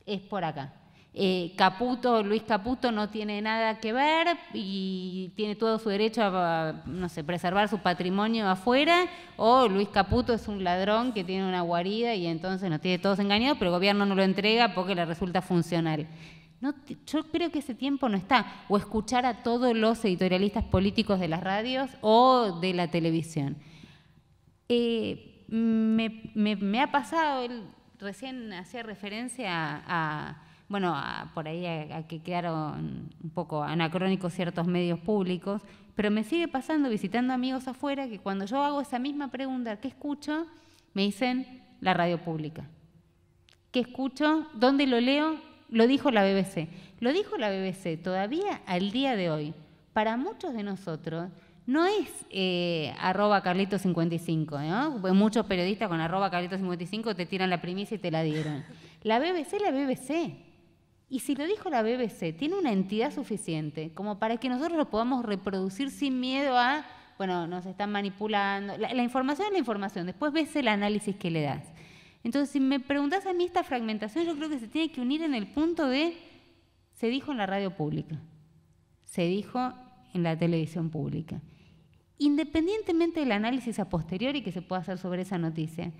es por acá. Eh, Caputo, Luis Caputo no tiene nada que ver y tiene todo su derecho a, no sé, preservar su patrimonio afuera, o Luis Caputo es un ladrón que tiene una guarida y entonces nos tiene todos engañados, pero el gobierno no lo entrega porque le resulta funcional. No, yo creo que ese tiempo no está. O escuchar a todos los editorialistas políticos de las radios o de la televisión. Eh, me, ha pasado, él recién hacía referencia a bueno, por ahí a, que quedaron un poco anacrónicos ciertos medios públicos, pero me sigue pasando visitando amigos afuera que cuando yo hago esa misma pregunta, ¿qué escucho? Me dicen la radio pública. ¿Qué escucho? ¿Dónde lo leo? Lo dijo la BBC. Lo dijo la BBC todavía al día de hoy. Para muchos de nosotros no es eh, arroba carlito55, ¿no? Muchos periodistas con arroba carlito55 te tiran la primicia y te la dieron. La BBC la BBC. Y si lo dijo la BBC, tiene una entidad suficiente como para que nosotros lo podamos reproducir sin miedo a, bueno, nos están manipulando. La, información es la información, después ves el análisis que le das. Entonces, si me preguntas a mí esta fragmentación, yo creo que se tiene que unir en el punto de, se dijo en la radio pública, se dijo en la televisión pública. Independientemente del análisis a posteriori que se pueda hacer sobre esa noticia,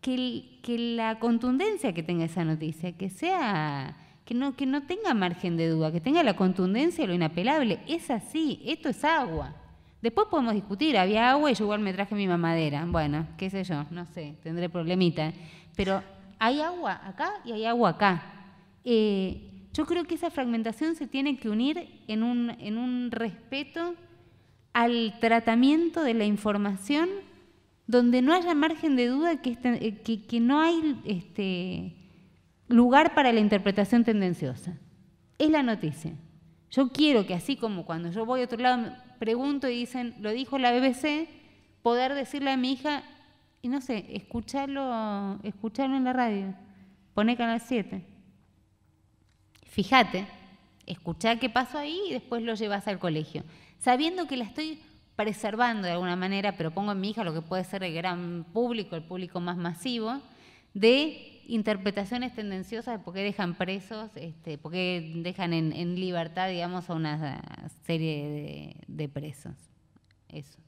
que la contundencia que tenga esa noticia, que sea que no, que no tenga margen de duda, que tenga la contundencia de lo inapelable. Es así, esto es agua. Después podemos discutir, había agua y yo igual me traje mi mamadera. Bueno, qué sé yo, no sé, tendré problemita. Pero hay agua acá y hay agua acá. Eh, yo creo que esa fragmentación se tiene que unir en un, en un respeto al tratamiento de la información donde no haya margen de duda que, este, que, que no hay este, lugar para la interpretación tendenciosa. Es la noticia. Yo quiero que así como cuando yo voy a otro lado, pregunto y dicen, lo dijo la BBC, poder decirle a mi hija, y no sé, escucharlo, escucharlo en la radio, pone Canal 7. Fíjate, escuchá qué pasó ahí y después lo llevas al colegio. Sabiendo que la estoy preservando de alguna manera, pero pongo en mi hija lo que puede ser el gran público, el público más masivo, de interpretaciones tendenciosas de por qué dejan presos, este, por qué dejan en, libertad, digamos, a una serie de, presos. Eso.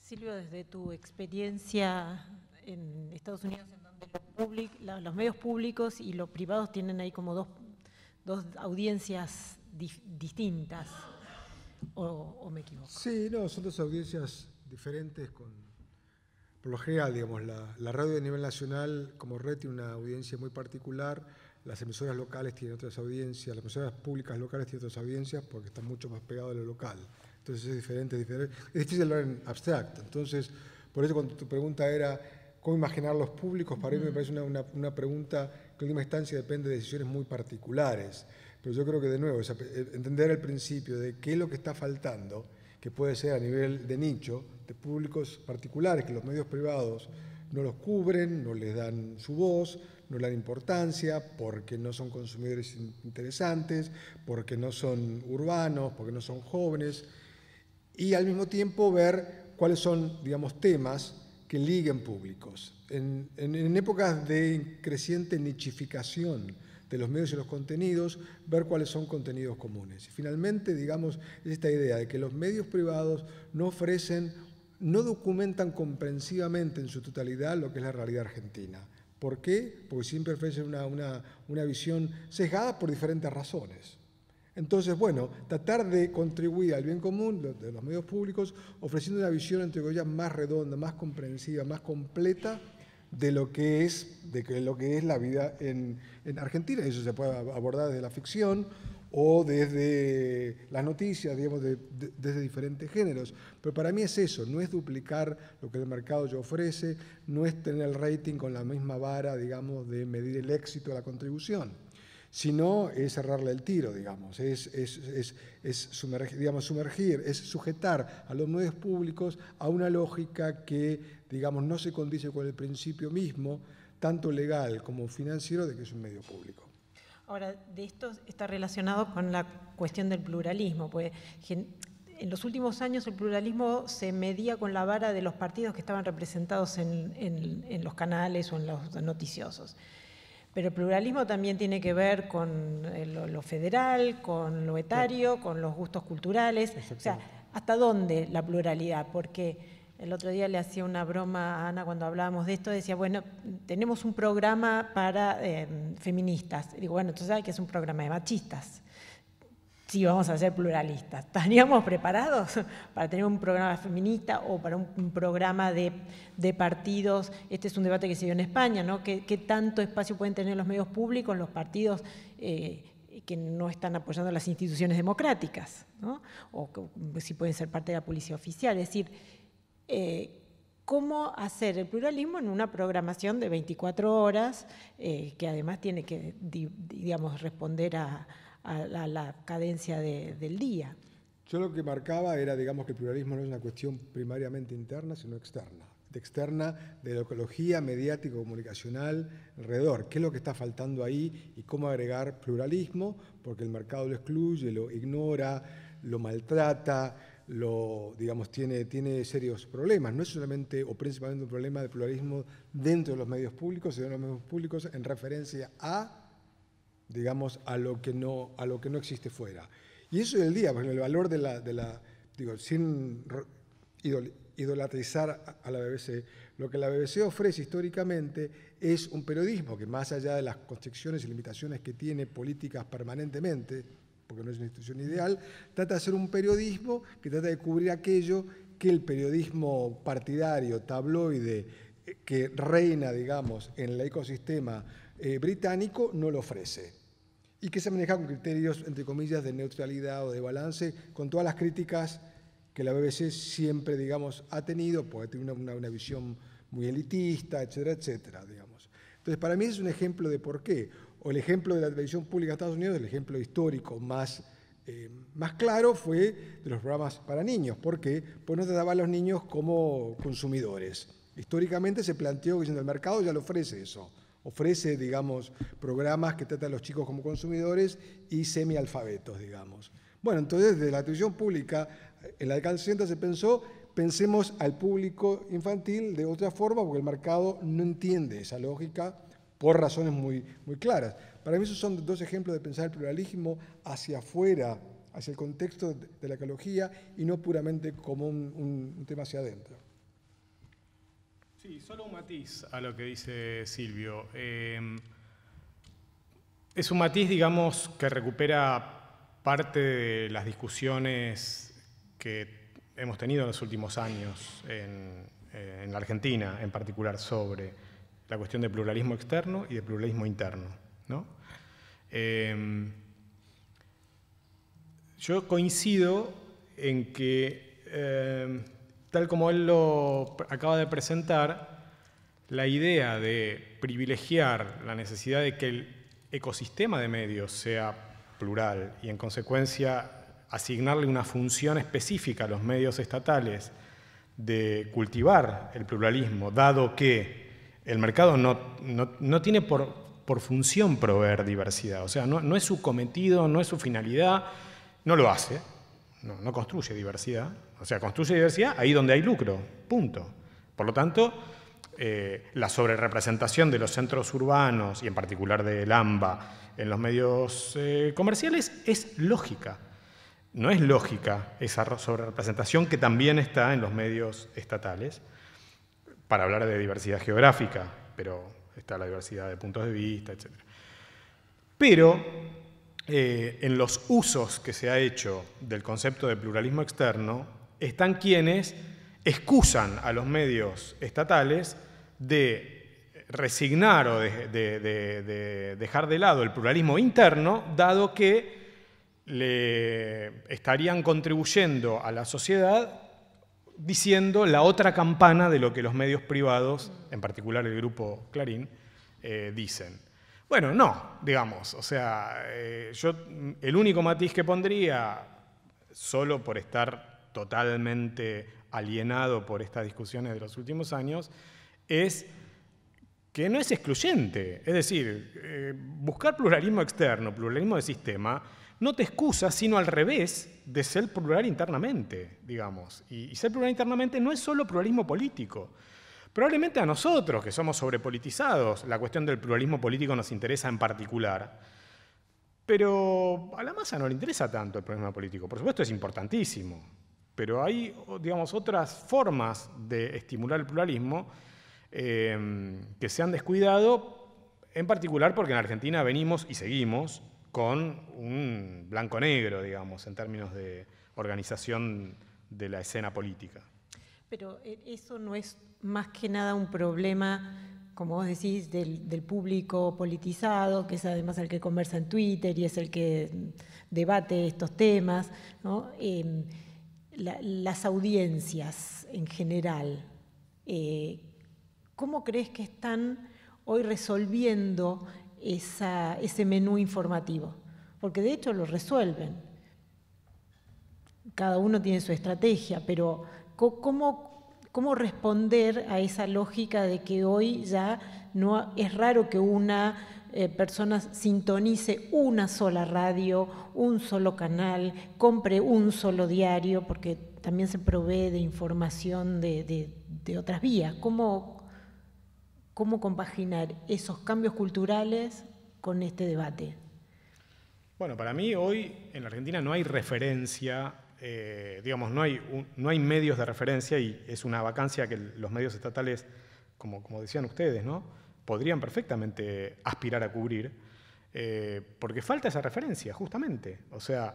Silvio, desde tu experiencia en Estados Unidos, en donde los, medios públicos y los privados tienen ahí como dos, audiencias distintas, o me equivoco? Sí, no, son dos audiencias diferentes con por lo general, digamos, la, radio a nivel nacional como red tiene una audiencia muy particular, las emisoras locales tienen otras audiencias, las emisoras públicas locales tienen otras audiencias porque están mucho más pegados a lo local. Entonces es diferente, es diferente. Es difícil hablar en abstracto. Entonces, por eso cuando tu pregunta era cómo imaginar los públicos, para mí me parece una, una, pregunta que en última instancia depende de decisiones muy particulares. Pero yo creo que de nuevo, entender el principio de qué es lo que está faltando, que puede ser a nivel de nicho, de públicos particulares, que los medios privados no los cubren, no les dan su voz, no le dan importancia, porque no son consumidores interesantes, porque no son urbanos, porque no son jóvenes, y al mismo tiempo ver cuáles son, digamos, temas que liguen públicos. En, en épocas de creciente nichificación, de los medios y los contenidos, ver cuáles son contenidos comunes. Y finalmente, digamos, es esta idea de que los medios privados no ofrecen, no documentan comprensivamente en su totalidad lo que es la realidad argentina. ¿Por qué? Porque siempre ofrecen una, una, visión sesgada por diferentes razones. Entonces, bueno, tratar de contribuir al bien común de los medios públicos ofreciendo una visión, entre comillas, más redonda, más comprensiva, más completa de lo que es, de lo que es la vida en, en Argentina. Eso se puede abordar desde la ficción o desde las noticias, digamos, desde diferentes géneros. Pero para mí es eso, no es duplicar lo que el mercado ya ofrece, no es tener el rating con la misma vara, digamos, de medir el éxito de la contribución, sino es cerrarle el tiro, digamos, es, sumergir, digamos, sumergir, es sujetar a los medios públicos a una lógica que, digamos, no se condice con el principio mismo, tanto legal como financiero, de que es un medio público. Ahora, de esto está relacionado con la cuestión del pluralismo, pues en los últimos años el pluralismo se medía con la vara de los partidos que estaban representados en los canales o en los noticiosos. Pero el pluralismo también tiene que ver con eh, lo, federal, con lo etario, con los gustos culturales. O sea, ¿hasta dónde la pluralidad? Porque el otro día le hacía una broma a Ana cuando hablábamos de esto, decía, bueno, tenemos un programa para eh, feministas. Y digo, bueno, entonces hay que es un programa de machistas sí vamos a ser pluralistas. ¿Estaríamos preparados para tener un programa feminista o para un, programa de, partidos? Este es un debate que se dio en España, ¿no? ¿Qué, tanto espacio pueden tener los medios públicos, los partidos eh, que no están apoyando las instituciones democráticas? ¿no? O si pueden ser parte de la policía oficial. Es decir, eh, cómo hacer el pluralismo en una programación de 24 horas eh, que además tiene que, digamos, responder a a la, cadencia del día. Yo lo que marcaba era, digamos, que el pluralismo no es una cuestión primariamente interna, sino externa. De externa, de la ecología mediático-comunicacional alrededor. ¿Qué es lo que está faltando ahí y cómo agregar pluralismo? Porque el mercado lo excluye, lo ignora, lo maltrata, lo, digamos, tiene, tiene serios problemas. No es solamente o principalmente un problema de pluralismo dentro de los medios públicos, sino de los medios públicos en referencia a digamos, a lo que no, a lo que no existe fuera. Y eso es el día, porque el valor de la, de la digo, sin idolatrizar a la BBC, lo que la BBC ofrece históricamente es un periodismo que más allá de las constricciones y limitaciones que tiene políticas permanentemente, porque no es una institución ideal, trata de hacer un periodismo que trata de cubrir aquello que el periodismo partidario, tabloide, que reina, digamos, en el ecosistema eh, británico, no lo ofrece y que se maneja con criterios, entre comillas, de neutralidad o de balance, con todas las críticas que la BBC siempre, digamos, ha tenido, porque tiene una, una, visión muy elitista, etcétera, etcétera, digamos. Entonces, para mí es un ejemplo de por qué. O el ejemplo de la televisión pública de Estados Unidos, el ejemplo histórico más, eh, más claro fue de los programas para niños. ¿Por qué? Pues no trataba a los niños como consumidores. Históricamente se planteó que el mercado ya le ofrece eso ofrece, digamos, programas que tratan a los chicos como consumidores y semialfabetos, digamos. Bueno, entonces desde la televisión pública, en la década del 60 se pensó, pensemos al público infantil de otra forma, porque el mercado no entiende esa lógica por razones muy, muy claras. Para mí esos son dos ejemplos de pensar el pluralismo hacia afuera, hacia el contexto de la ecología y no puramente como un tema hacia adentro. Sí, solo un matiz a lo que dice Silvio. Em, es un matiz, digamos, que recupera parte de las discusiones que hemos tenido en los últimos años en, eh, la Argentina, en particular, sobre la cuestión de pluralismo externo y de pluralismo interno. Em, yo coincido en que em, tal como él lo acaba de presentar, la idea de privilegiar la necesidad de que el ecosistema de medios sea plural y en consecuencia asignarle una función específica a los medios estatales de cultivar el pluralismo, dado que el mercado no, tiene por, por, función proveer diversidad, o sea, no, es su cometido, no es su finalidad, no lo hace, no construye diversidad, o sea, construye diversidad ahí donde hay lucro, punto. Por lo tanto, eh, la sobrerepresentación de los centros urbanos y en particular del AMBA en los medios eh, comerciales es lógica. No es lógica esa sobrerepresentación que también está en los medios estatales, para hablar de diversidad geográfica, pero está la diversidad de puntos de vista, etc. Pero eh, en los usos que se ha hecho del concepto de pluralismo externo, están quienes excusan a los medios estatales de resignar o de, dejar de lado el pluralismo interno, dado que le estarían contribuyendo a la sociedad diciendo la otra campana de lo que los medios privados, en particular el grupo Clarín, eh, dicen. Bueno, no, digamos. O sea, eh, yo el único matiz que pondría, solo por estar totalmente alienado por estas discusiones de los últimos años, es que no es excluyente. Es decir, eh, buscar pluralismo externo, pluralismo de sistema, no te excusa, sino al revés, de ser plural internamente, digamos. Y, ser plural internamente no es solo pluralismo político. Probablemente a nosotros, que somos sobrepolitizados, la cuestión del pluralismo político nos interesa en particular. Pero a la masa no le interesa tanto el pluralismo político. Por supuesto es importantísimo. Pero hay, digamos, otras formas de estimular el pluralismo eh, que se han descuidado, en particular porque en Argentina venimos y seguimos con un blanco-negro, digamos, en términos de organización de la escena política. Pero eh, eso no es más que nada un problema, como vos decís, del, público politizado, que es además el que conversa en Twitter y es el que debate estos temas, las audiencias en general, eh, ¿cómo crees que están hoy resolviendo ese menú informativo, porque de hecho lo resuelven. Cada uno tiene su estrategia, pero ¿cómo, cómo responder a esa lógica de que hoy ya no es raro que una eh, persona sintonice una sola radio, un solo canal, compre un solo diario, porque también se provee de información de, de otras vías. ¿Cómo, cómo compaginar esos cambios culturales con este debate. Bueno, para mí hoy en la Argentina no hay referencia, eh, digamos, no hay, no hay medios de referencia y es una vacancia que los medios estatales, como, como decían ustedes, ¿no? Podrían perfectamente aspirar a cubrir, eh, porque falta esa referencia, justamente. O sea,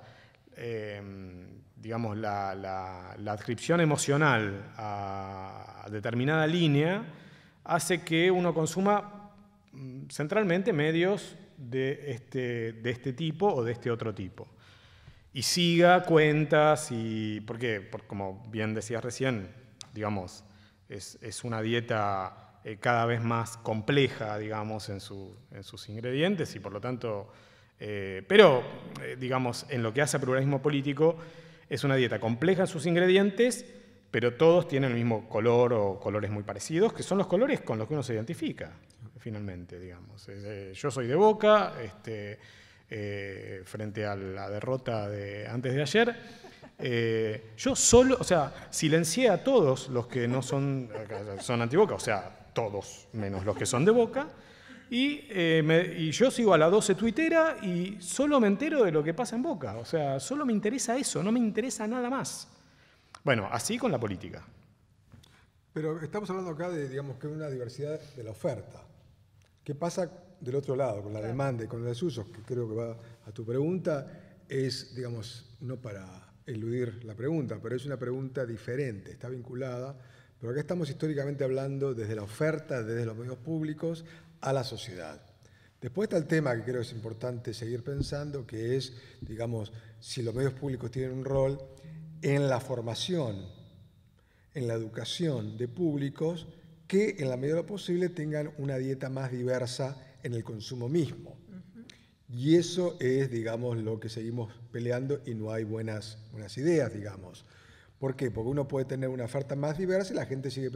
em, digamos, la, la, adscripción emocional a determinada línea hace que uno consuma mm, centralmente medios de este, de este tipo o de este otro tipo. Y siga cuentas y, porque, como bien decías recién, digamos, es, una dieta eh, cada vez más compleja, digamos, en, sus ingredientes y por lo tanto, eh, pero, eh, digamos, en lo que hace a pluralismo político, es una dieta compleja en sus ingredientes, pero todos tienen el mismo color o colores muy parecidos, que son los colores con los que uno se identifica, finalmente, digamos. Yo soy de Boca, este, frente a la derrota de antes de ayer. Yo solo, o sea, silencié a todos los que no son, son antiboca, o sea, todos, menos los que son de Boca, y, y, yo sigo a la 12 tuitera y solo me entero de lo que pasa en Boca, o sea, solo me interesa eso, no me interesa nada más. Bueno, así con la política. Pero estamos hablando acá de, digamos, que una diversidad de la oferta. ¿Qué pasa del otro lado, con la demanda y con los usos? Que creo que va a tu pregunta. Es, digamos, no para eludir la pregunta, pero es una pregunta diferente, está vinculada. Pero acá estamos históricamente hablando desde la oferta, desde los medios públicos, a la sociedad. Después está el tema que creo que es importante seguir pensando, que es, digamos, si los medios públicos tienen un rol en la formación, en la educación de públicos que en la medida de lo posible tengan una dieta más diversa en el consumo mismo. Y eso es, digamos, lo que seguimos peleando y no hay buenas, buenas ideas, digamos. ¿Por qué? Porque uno puede tener una oferta más diversa y la gente sigue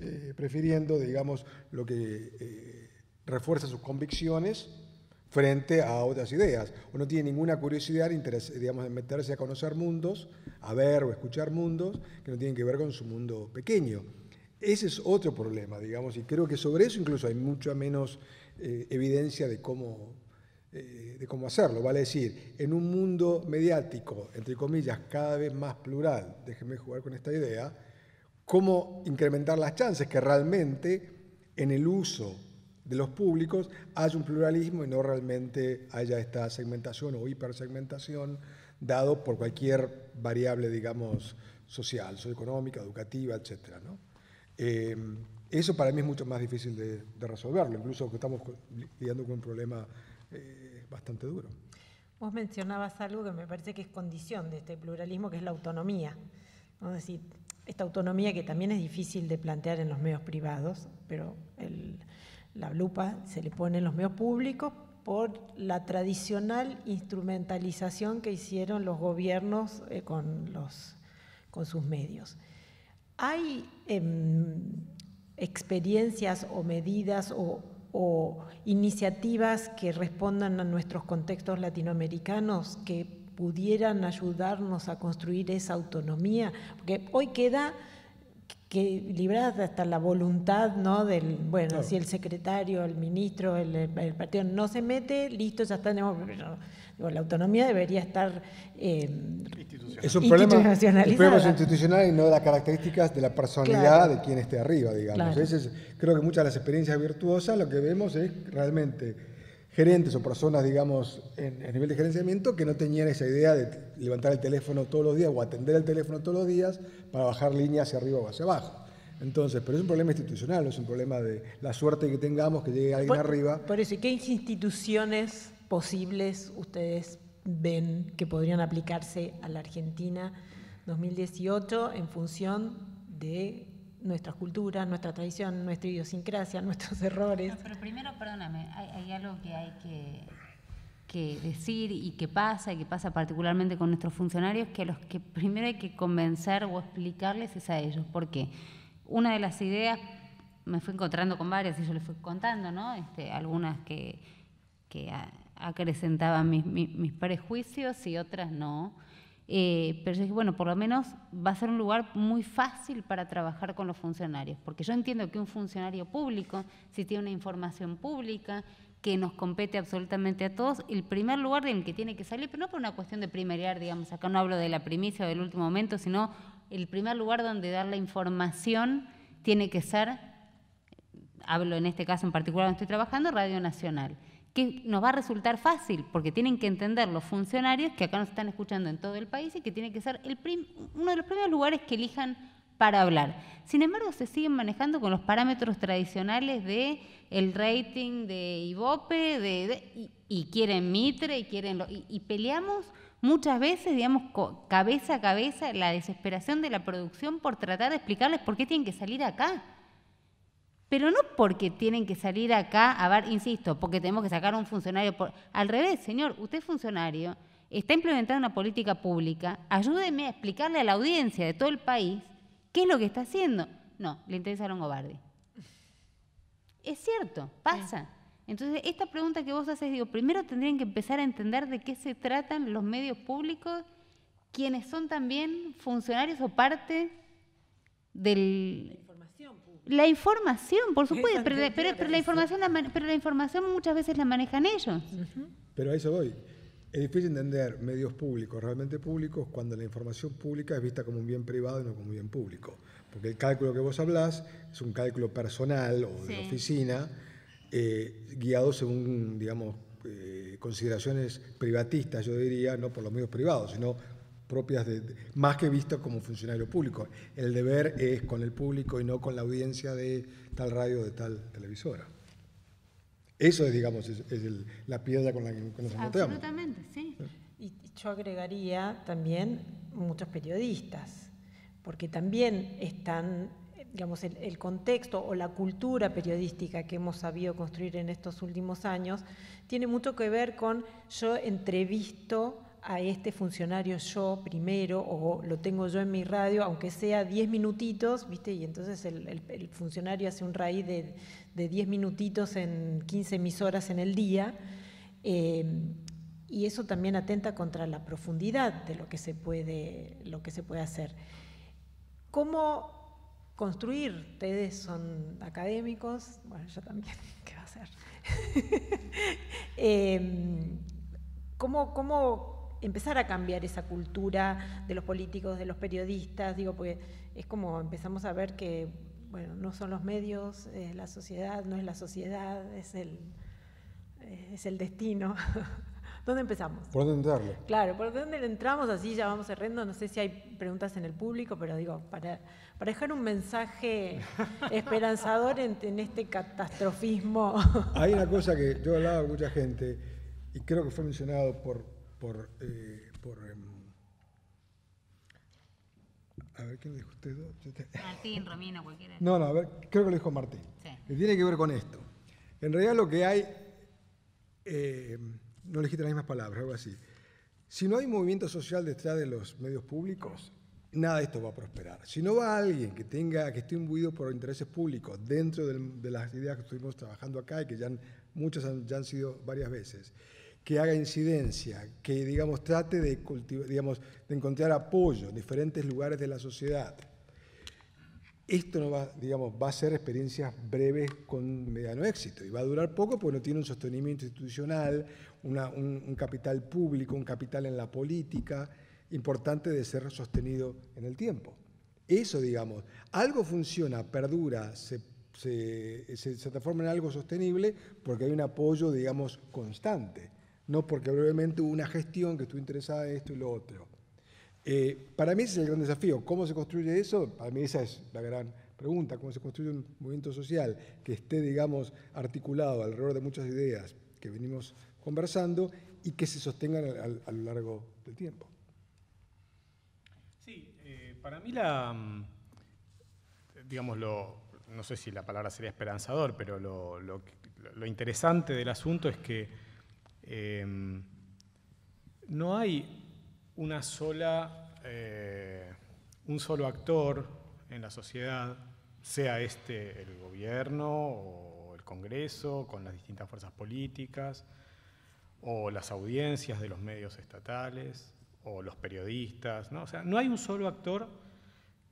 eh, prefiriendo, digamos, lo que eh, refuerza sus convicciones frente a otras ideas. O tiene ninguna curiosidad digamos, en meterse a conocer mundos, a ver o escuchar mundos que no tienen que ver con su mundo pequeño. Ese es otro problema, digamos, y creo que sobre eso incluso hay mucha menos eh, evidencia de cómo, eh, de cómo hacerlo. Vale decir, en un mundo mediático, entre comillas, cada vez más plural, déjenme jugar con esta idea, cómo incrementar las chances que realmente en el uso de los públicos haya un pluralismo y no realmente haya esta segmentación o hipersegmentación dado por cualquier variable, digamos, social, socioeconómica, educativa, etc. Eh, eso para mí es mucho más difícil de, resolverlo, incluso que estamos lidiando con un problema eh, bastante duro. Vos mencionabas algo que me parece que es condición de este pluralismo, que es la autonomía. Es decir, esta autonomía que también es difícil de plantear en los medios privados, pero el, la lupa se le pone en los medios públicos por la tradicional instrumentalización que hicieron los gobiernos eh, con, los, con sus medios. ¿Hay em, experiencias o medidas o, o iniciativas que respondan a nuestros contextos latinoamericanos que pudieran ayudarnos a construir esa autonomía? Porque hoy queda que librada hasta la voluntad, ¿no? Del, bueno, si el secretario, el ministro, el, partido no se mete, listo, ya está. La autonomía debería estar eh, es un problema, institucional y no de las características de la personalidad de quien esté arriba, digamos. creo que muchas de las experiencias virtuosas lo que vemos es realmente gerentes o personas, digamos, en, nivel de gerenciamiento que no tenían esa idea de levantar el teléfono todos los días o atender el teléfono todos los días para bajar líneas hacia arriba o hacia abajo. Entonces, pero es un problema institucional, no es un problema de la suerte que tengamos que llegue alguien arriba. Por eso, ¿y qué instituciones posibles ustedes ven que podrían aplicarse a la Argentina 2018 en función de nuestra cultura, nuestra tradición, nuestra idiosincrasia, nuestros errores. pero primero, perdóname, hay, algo que hay que, que, decir y que pasa, y que pasa particularmente con nuestros funcionarios, que a los que primero hay que convencer o explicarles es a ellos. porque Una de las ideas, me fui encontrando con varias y yo les fui contando, ¿no? Este, algunas que, que acrecentaban mis, mis, mis prejuicios y otras no. Eh, pero yo dije, bueno, por lo menos va a ser un lugar muy fácil para trabajar con los funcionarios, porque yo entiendo que un funcionario público, si tiene una información pública que nos compete absolutamente a todos, el primer lugar en el que tiene que salir, pero no por una cuestión de primeriar, digamos, acá no hablo de la primicia o del último momento, sino el primer lugar donde dar la información tiene que ser, hablo en este caso en particular donde estoy trabajando, Radio Nacional que nos va a resultar fácil, porque tienen que entender los funcionarios que acá nos están escuchando en todo el país y que tiene que ser el uno de los primeros lugares que elijan para hablar. Sin embargo, se siguen manejando con los parámetros tradicionales de el rating de Ibope, de, y, quieren Mitre, y quieren y, peleamos muchas veces, digamos, cabeza a cabeza, la desesperación de la producción por tratar de explicarles por qué tienen que salir acá. Pero no porque tienen que salir acá a ver, insisto, porque tenemos que sacar a un funcionario. Al revés, señor, usted es funcionario, está implementando una política pública, ayúdeme a explicarle a la audiencia de todo el país qué es lo que está haciendo. No, le interesa a Longobardi. Es cierto, pasa. Entonces, esta pregunta que vos haces, digo, primero tendrían que empezar a entender de qué se tratan los medios públicos, quienes son también funcionarios o parte del, la información, por supuesto, pero, la información pero la información muchas veces la manejan ellos. Pero a eso voy. Es difícil entender medios públicos, realmente públicos, cuando la información pública es vista como un bien privado y no como un bien público. Porque el cálculo que vos hablás es un cálculo personal o de oficina, eh, guiado según, digamos, eh, consideraciones privatistas, yo diría, no por los medios privados, sino propias de, más que visto como funcionario público. El deber es con el público y no con la audiencia de tal radio, de tal televisora. Eso es, digamos, es, la piedra con la que nos encontramos. Absolutamente, sí. Y yo agregaría también muchos periodistas, porque también están, digamos, el, el contexto o la cultura periodística que hemos sabido construir en estos últimos años tiene mucho que ver con yo entrevisto a este funcionario yo primero o lo tengo yo en mi radio, aunque sea 10 minutitos, ¿viste? Y entonces el, funcionario hace un raíz de, de 10 minutitos en 15 emisoras en el día. Em, y eso también atenta contra la profundidad de lo que se puede, lo que se puede hacer. ¿Cómo construir? Ustedes son académicos, bueno, yo también, ¿qué va a hacer? Em, ¿Cómo, cómo empezar a cambiar esa cultura de los políticos, de los periodistas, digo, porque es como empezamos a ver que, bueno, no son los medios, es la sociedad, no es la sociedad, es el, es el destino. ¿Dónde empezamos? ¿Por dónde entrarle? Claro, ¿por dónde entramos? Así ya vamos cerrando. No sé si hay preguntas en el público, pero digo, para, para dejar un mensaje esperanzador en, en este catastrofismo. Hay una cosa que yo he hablado con mucha gente y creo que fue mencionado por, por... Eh, por em, a ver, ¿quién lo dijo usted? Martín, Romina, cualquiera. No, no, a ver, creo que lo dijo Martín. Sí. Que tiene que ver con esto. En realidad lo que hay, eh, no elegiste las mismas palabras, algo así. Si no hay movimiento social detrás de los medios públicos, nada de esto va a prosperar. Si no va alguien que tenga, que esté imbuido por intereses públicos dentro de las ideas que estuvimos trabajando acá y que ya muchas ya han sido varias veces, que haga incidencia, que digamos trate de digamos, de encontrar apoyo en diferentes lugares de la sociedad. Esto no va, digamos, va a ser experiencias breves con mediano éxito y va a durar poco porque no tiene un sostenimiento institucional, un capital público, un capital en la política importante de ser sostenido en el tiempo. Eso, digamos, algo funciona, perdura, se, transforma en algo sostenible porque hay un apoyo, digamos, constante, no porque brevemente hubo una gestión que estuvo interesada en esto y lo otro. Eh, para mí ese es el gran desafío. ¿Cómo se construye eso? Para mí esa es la gran pregunta. ¿Cómo se construye un movimiento social que esté, digamos, articulado alrededor de muchas ideas que venimos conversando y que se sostengan a lo largo del tiempo? Para mí la, mm, digamos, no sé si la palabra sería esperanzador, pero lo, interesante del asunto es que em, no hay una sola, eh, un solo actor en la sociedad, sea este el gobierno o el Congreso, con las distintas fuerzas políticas, o las audiencias de los medios estatales, o los periodistas, ¿no? O sea, no hay un solo actor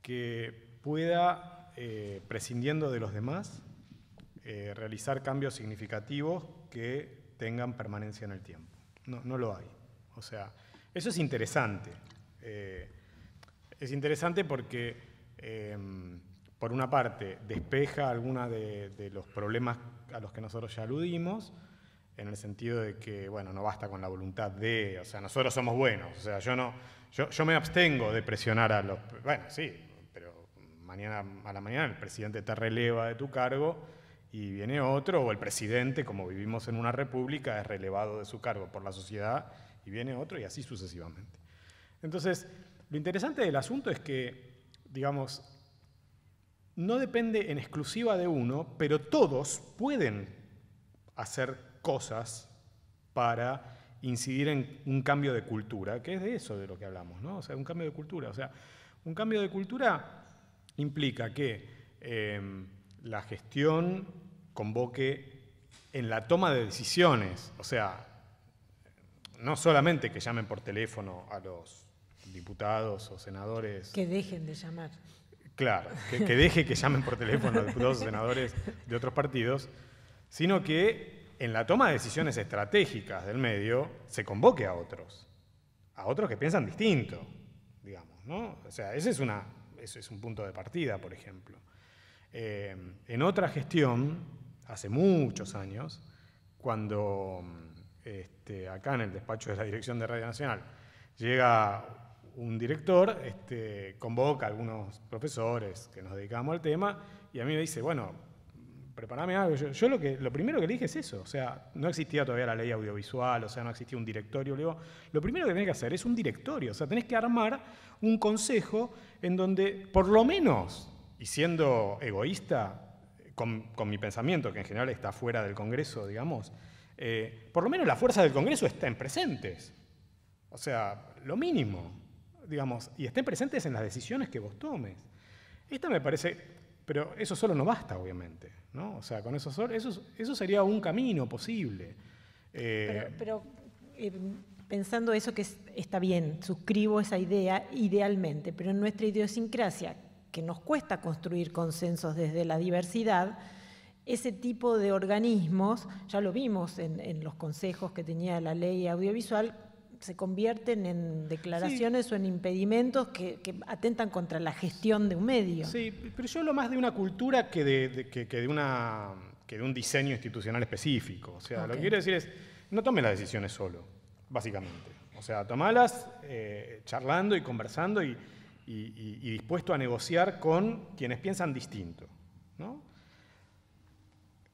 que pueda, eh, prescindiendo de los demás, eh, realizar cambios significativos que tengan permanencia en el tiempo. No, no lo hay. O sea, eso es interesante. Eh, es interesante porque, por una parte, despeja algunos de, de los problemas a los que nosotros ya aludimos, en el sentido de que, bueno, no basta con la voluntad de, o sea, nosotros somos buenos, o sea, yo no, yo, yo me abstengo de presionar a los, bueno, sí, pero mañana a la mañana el presidente te releva de tu cargo y viene otro, o el presidente, como vivimos en una república, es relevado de su cargo por la sociedad y viene otro y así sucesivamente. Entonces, lo interesante del asunto es que, digamos, no depende en exclusiva de uno, pero todos pueden hacer cosas para incidir en un cambio de cultura, que es de eso de lo que hablamos, ¿no? O sea, un cambio de cultura. O sea, un cambio de cultura implica que em, la gestión convoque en la toma de decisiones, o sea, no solamente que llamen por teléfono a los diputados o senadores. Que dejen de llamar. Claro, que, que deje que llamen por teléfono a diputados o senadores de otros partidos, sino que en la toma de decisiones estratégicas del medio se convoque a otros, a otros que piensan distinto, digamos, ¿no? O sea, ese es, una, es un punto de partida, por ejemplo. Eh, en otra gestión, hace muchos años, cuando este, acá en el despacho de la Dirección de Radio Nacional llega un director, este, convoca a algunos profesores que nos dedicamos al tema y a mí me dice, bueno, preparame algo. Yo, lo, que, lo primero que le dije es eso, o sea, no existía todavía la ley audiovisual, o sea, no existía un directorio. Lo primero que tenés que hacer es un directorio, o sea, tenés que armar un consejo en donde, por lo menos, y siendo egoísta, con, mi pensamiento, que en general está fuera del Congreso, digamos, eh, por lo menos la fuerza del Congreso estén presentes. O sea, lo mínimo, digamos, y estén presentes en las decisiones que vos tomes. Esta me parece, pero eso solo no basta, obviamente. ¿no? O sea, con eso, eso, eso sería un camino posible. Eh, pero, eh, pensando eso que está bien, suscribo esa idea idealmente, pero en nuestra idiosincrasia, que nos cuesta construir consensos desde la diversidad, ese tipo de organismos, ya lo vimos en, en los consejos que tenía la ley audiovisual, se convierten en declaraciones o en impedimentos que, atentan contra la gestión de un medio. Sí, pero yo hablo más de una cultura que de, que, de, una, que de un diseño institucional específico. O sea, lo que quiero decir es, no tome las decisiones solo, básicamente. O sea, tomalas eh, charlando y conversando y, dispuesto a negociar con quienes piensan distinto. ¿no?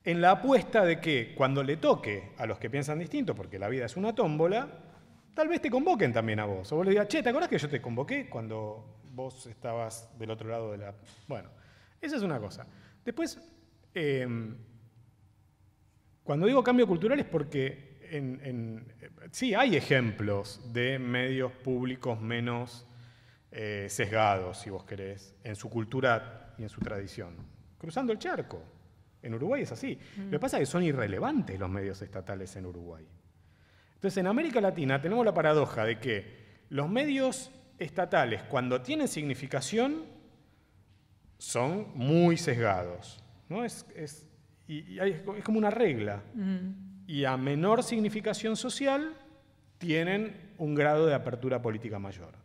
En la apuesta de que cuando le toque a los que piensan distinto, porque la vida es una tómbola, tal vez te convoquen también a vos. O vos le digas, che, ¿te acordás que yo te convoqué cuando vos estabas del otro lado de la... Bueno, esa es una cosa. Después, em, Cuando digo cambio cultural es porque sí hay ejemplos de medios públicos menos eh, sesgados, si vos querés, en su cultura y en su tradición. Cruzando el charco. En Uruguay es así. Lo que pasa es que son irrelevantes los medios estatales en Uruguay. Entonces, en América Latina tenemos la paradoja de que los medios estatales, cuando tienen significación, son muy sesgados. ¿no? Es, y, es como una regla. Y a menor significación social, tienen un grado de apertura política mayor.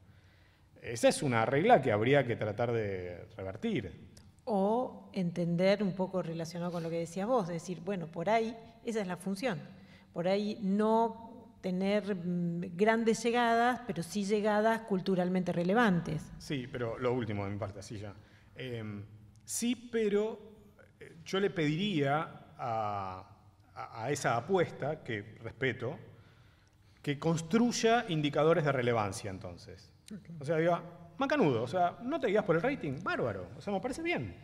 Esa es una regla que habría que tratar de revertir. O entender un poco relacionado con lo que decías vos, decir, bueno, por ahí esa es la función. Por ahí no tener mm, grandes llegadas, pero sí llegadas culturalmente relevantes. Sí, pero lo último de mi parte, así ya. Em, sí, pero eh, yo le pediría a, esa apuesta, que respeto, que construya indicadores de relevancia entonces. O sea, diga, macanudo, o sea, no te guías por el rating, bárbaro, o sea, me parece bien.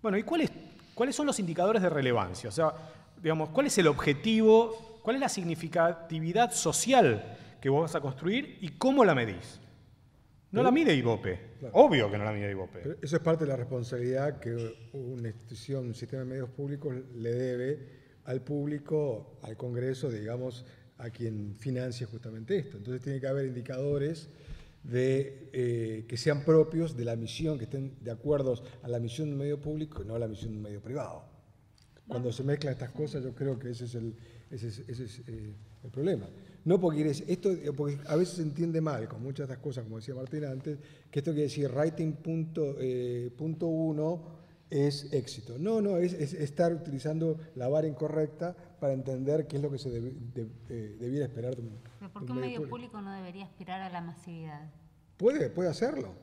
Bueno, ¿y cuáles, cuáles son los indicadores de relevancia? O sea, digamos, ¿cuál es el objetivo, cuál es la significatividad social que vos vas a construir y cómo la medís? No la mide IVOPE, obvio que no la mide IVOPE. eso es parte de la responsabilidad que una institución, un sistema de medios públicos le debe al público, al Congreso, digamos, a quien financia justamente esto. Entonces tiene que haber indicadores de, eh, que sean propios de la misión, que estén de acuerdo a la misión de un medio público y no a la misión de un medio privado. Cuando se mezclan estas cosas, yo creo que ese es el, ese es, eh, el problema. No porque, esto, porque a veces se entiende mal, con muchas de estas cosas, como decía Martín antes, que esto quiere decir writing punto, eh, punto uno es éxito. No, no, es, estar utilizando la vara incorrecta para entender qué es lo que se debiera esperar de un ¿Pero por qué un medio público. no debería aspirar a la masividad? Puede, puede hacerlo.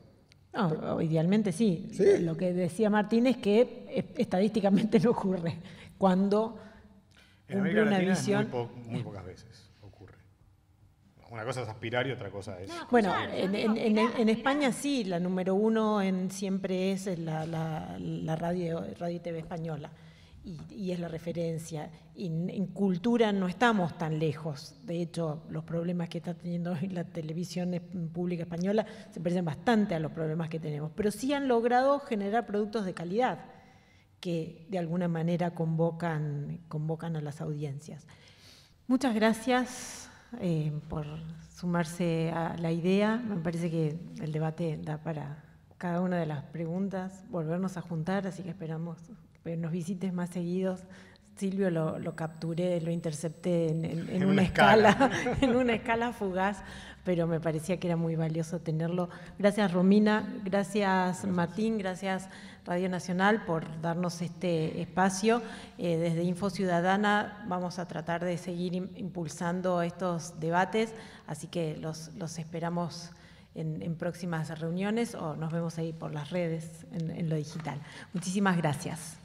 No, idealmente sí. Lo que decía Martín es que estadísticamente no ocurre. Cuando cumple una visión... muy pocas veces. Una cosa es aspirar y otra cosa es... bueno, en, España sí, la número uno en, siempre es la, la, radio, radio y TV española. Y, es la referencia. Y en, cultura no estamos tan lejos. De hecho, los problemas que está teniendo hoy la televisión pública española se parecen bastante a los problemas que tenemos. Pero sí han logrado generar productos de calidad que de alguna manera convocan, a las audiencias. Muchas gracias. Eh, por sumarse a la idea. Me parece que el debate da para cada una de las preguntas, volvernos a juntar, así que esperamos nos visites más seguidos. Silvio lo, capturé, lo intercepté en, una, escala, en una escala fugaz, pero me parecía que era muy valioso tenerlo. Gracias Romina, gracias Martín, gracias Radio Nacional por darnos este espacio. Eh, desde Info Ciudadana vamos a tratar de seguir impulsando estos debates, así que los, esperamos en, próximas reuniones o nos vemos ahí por las redes en lo digital. Muchísimas gracias.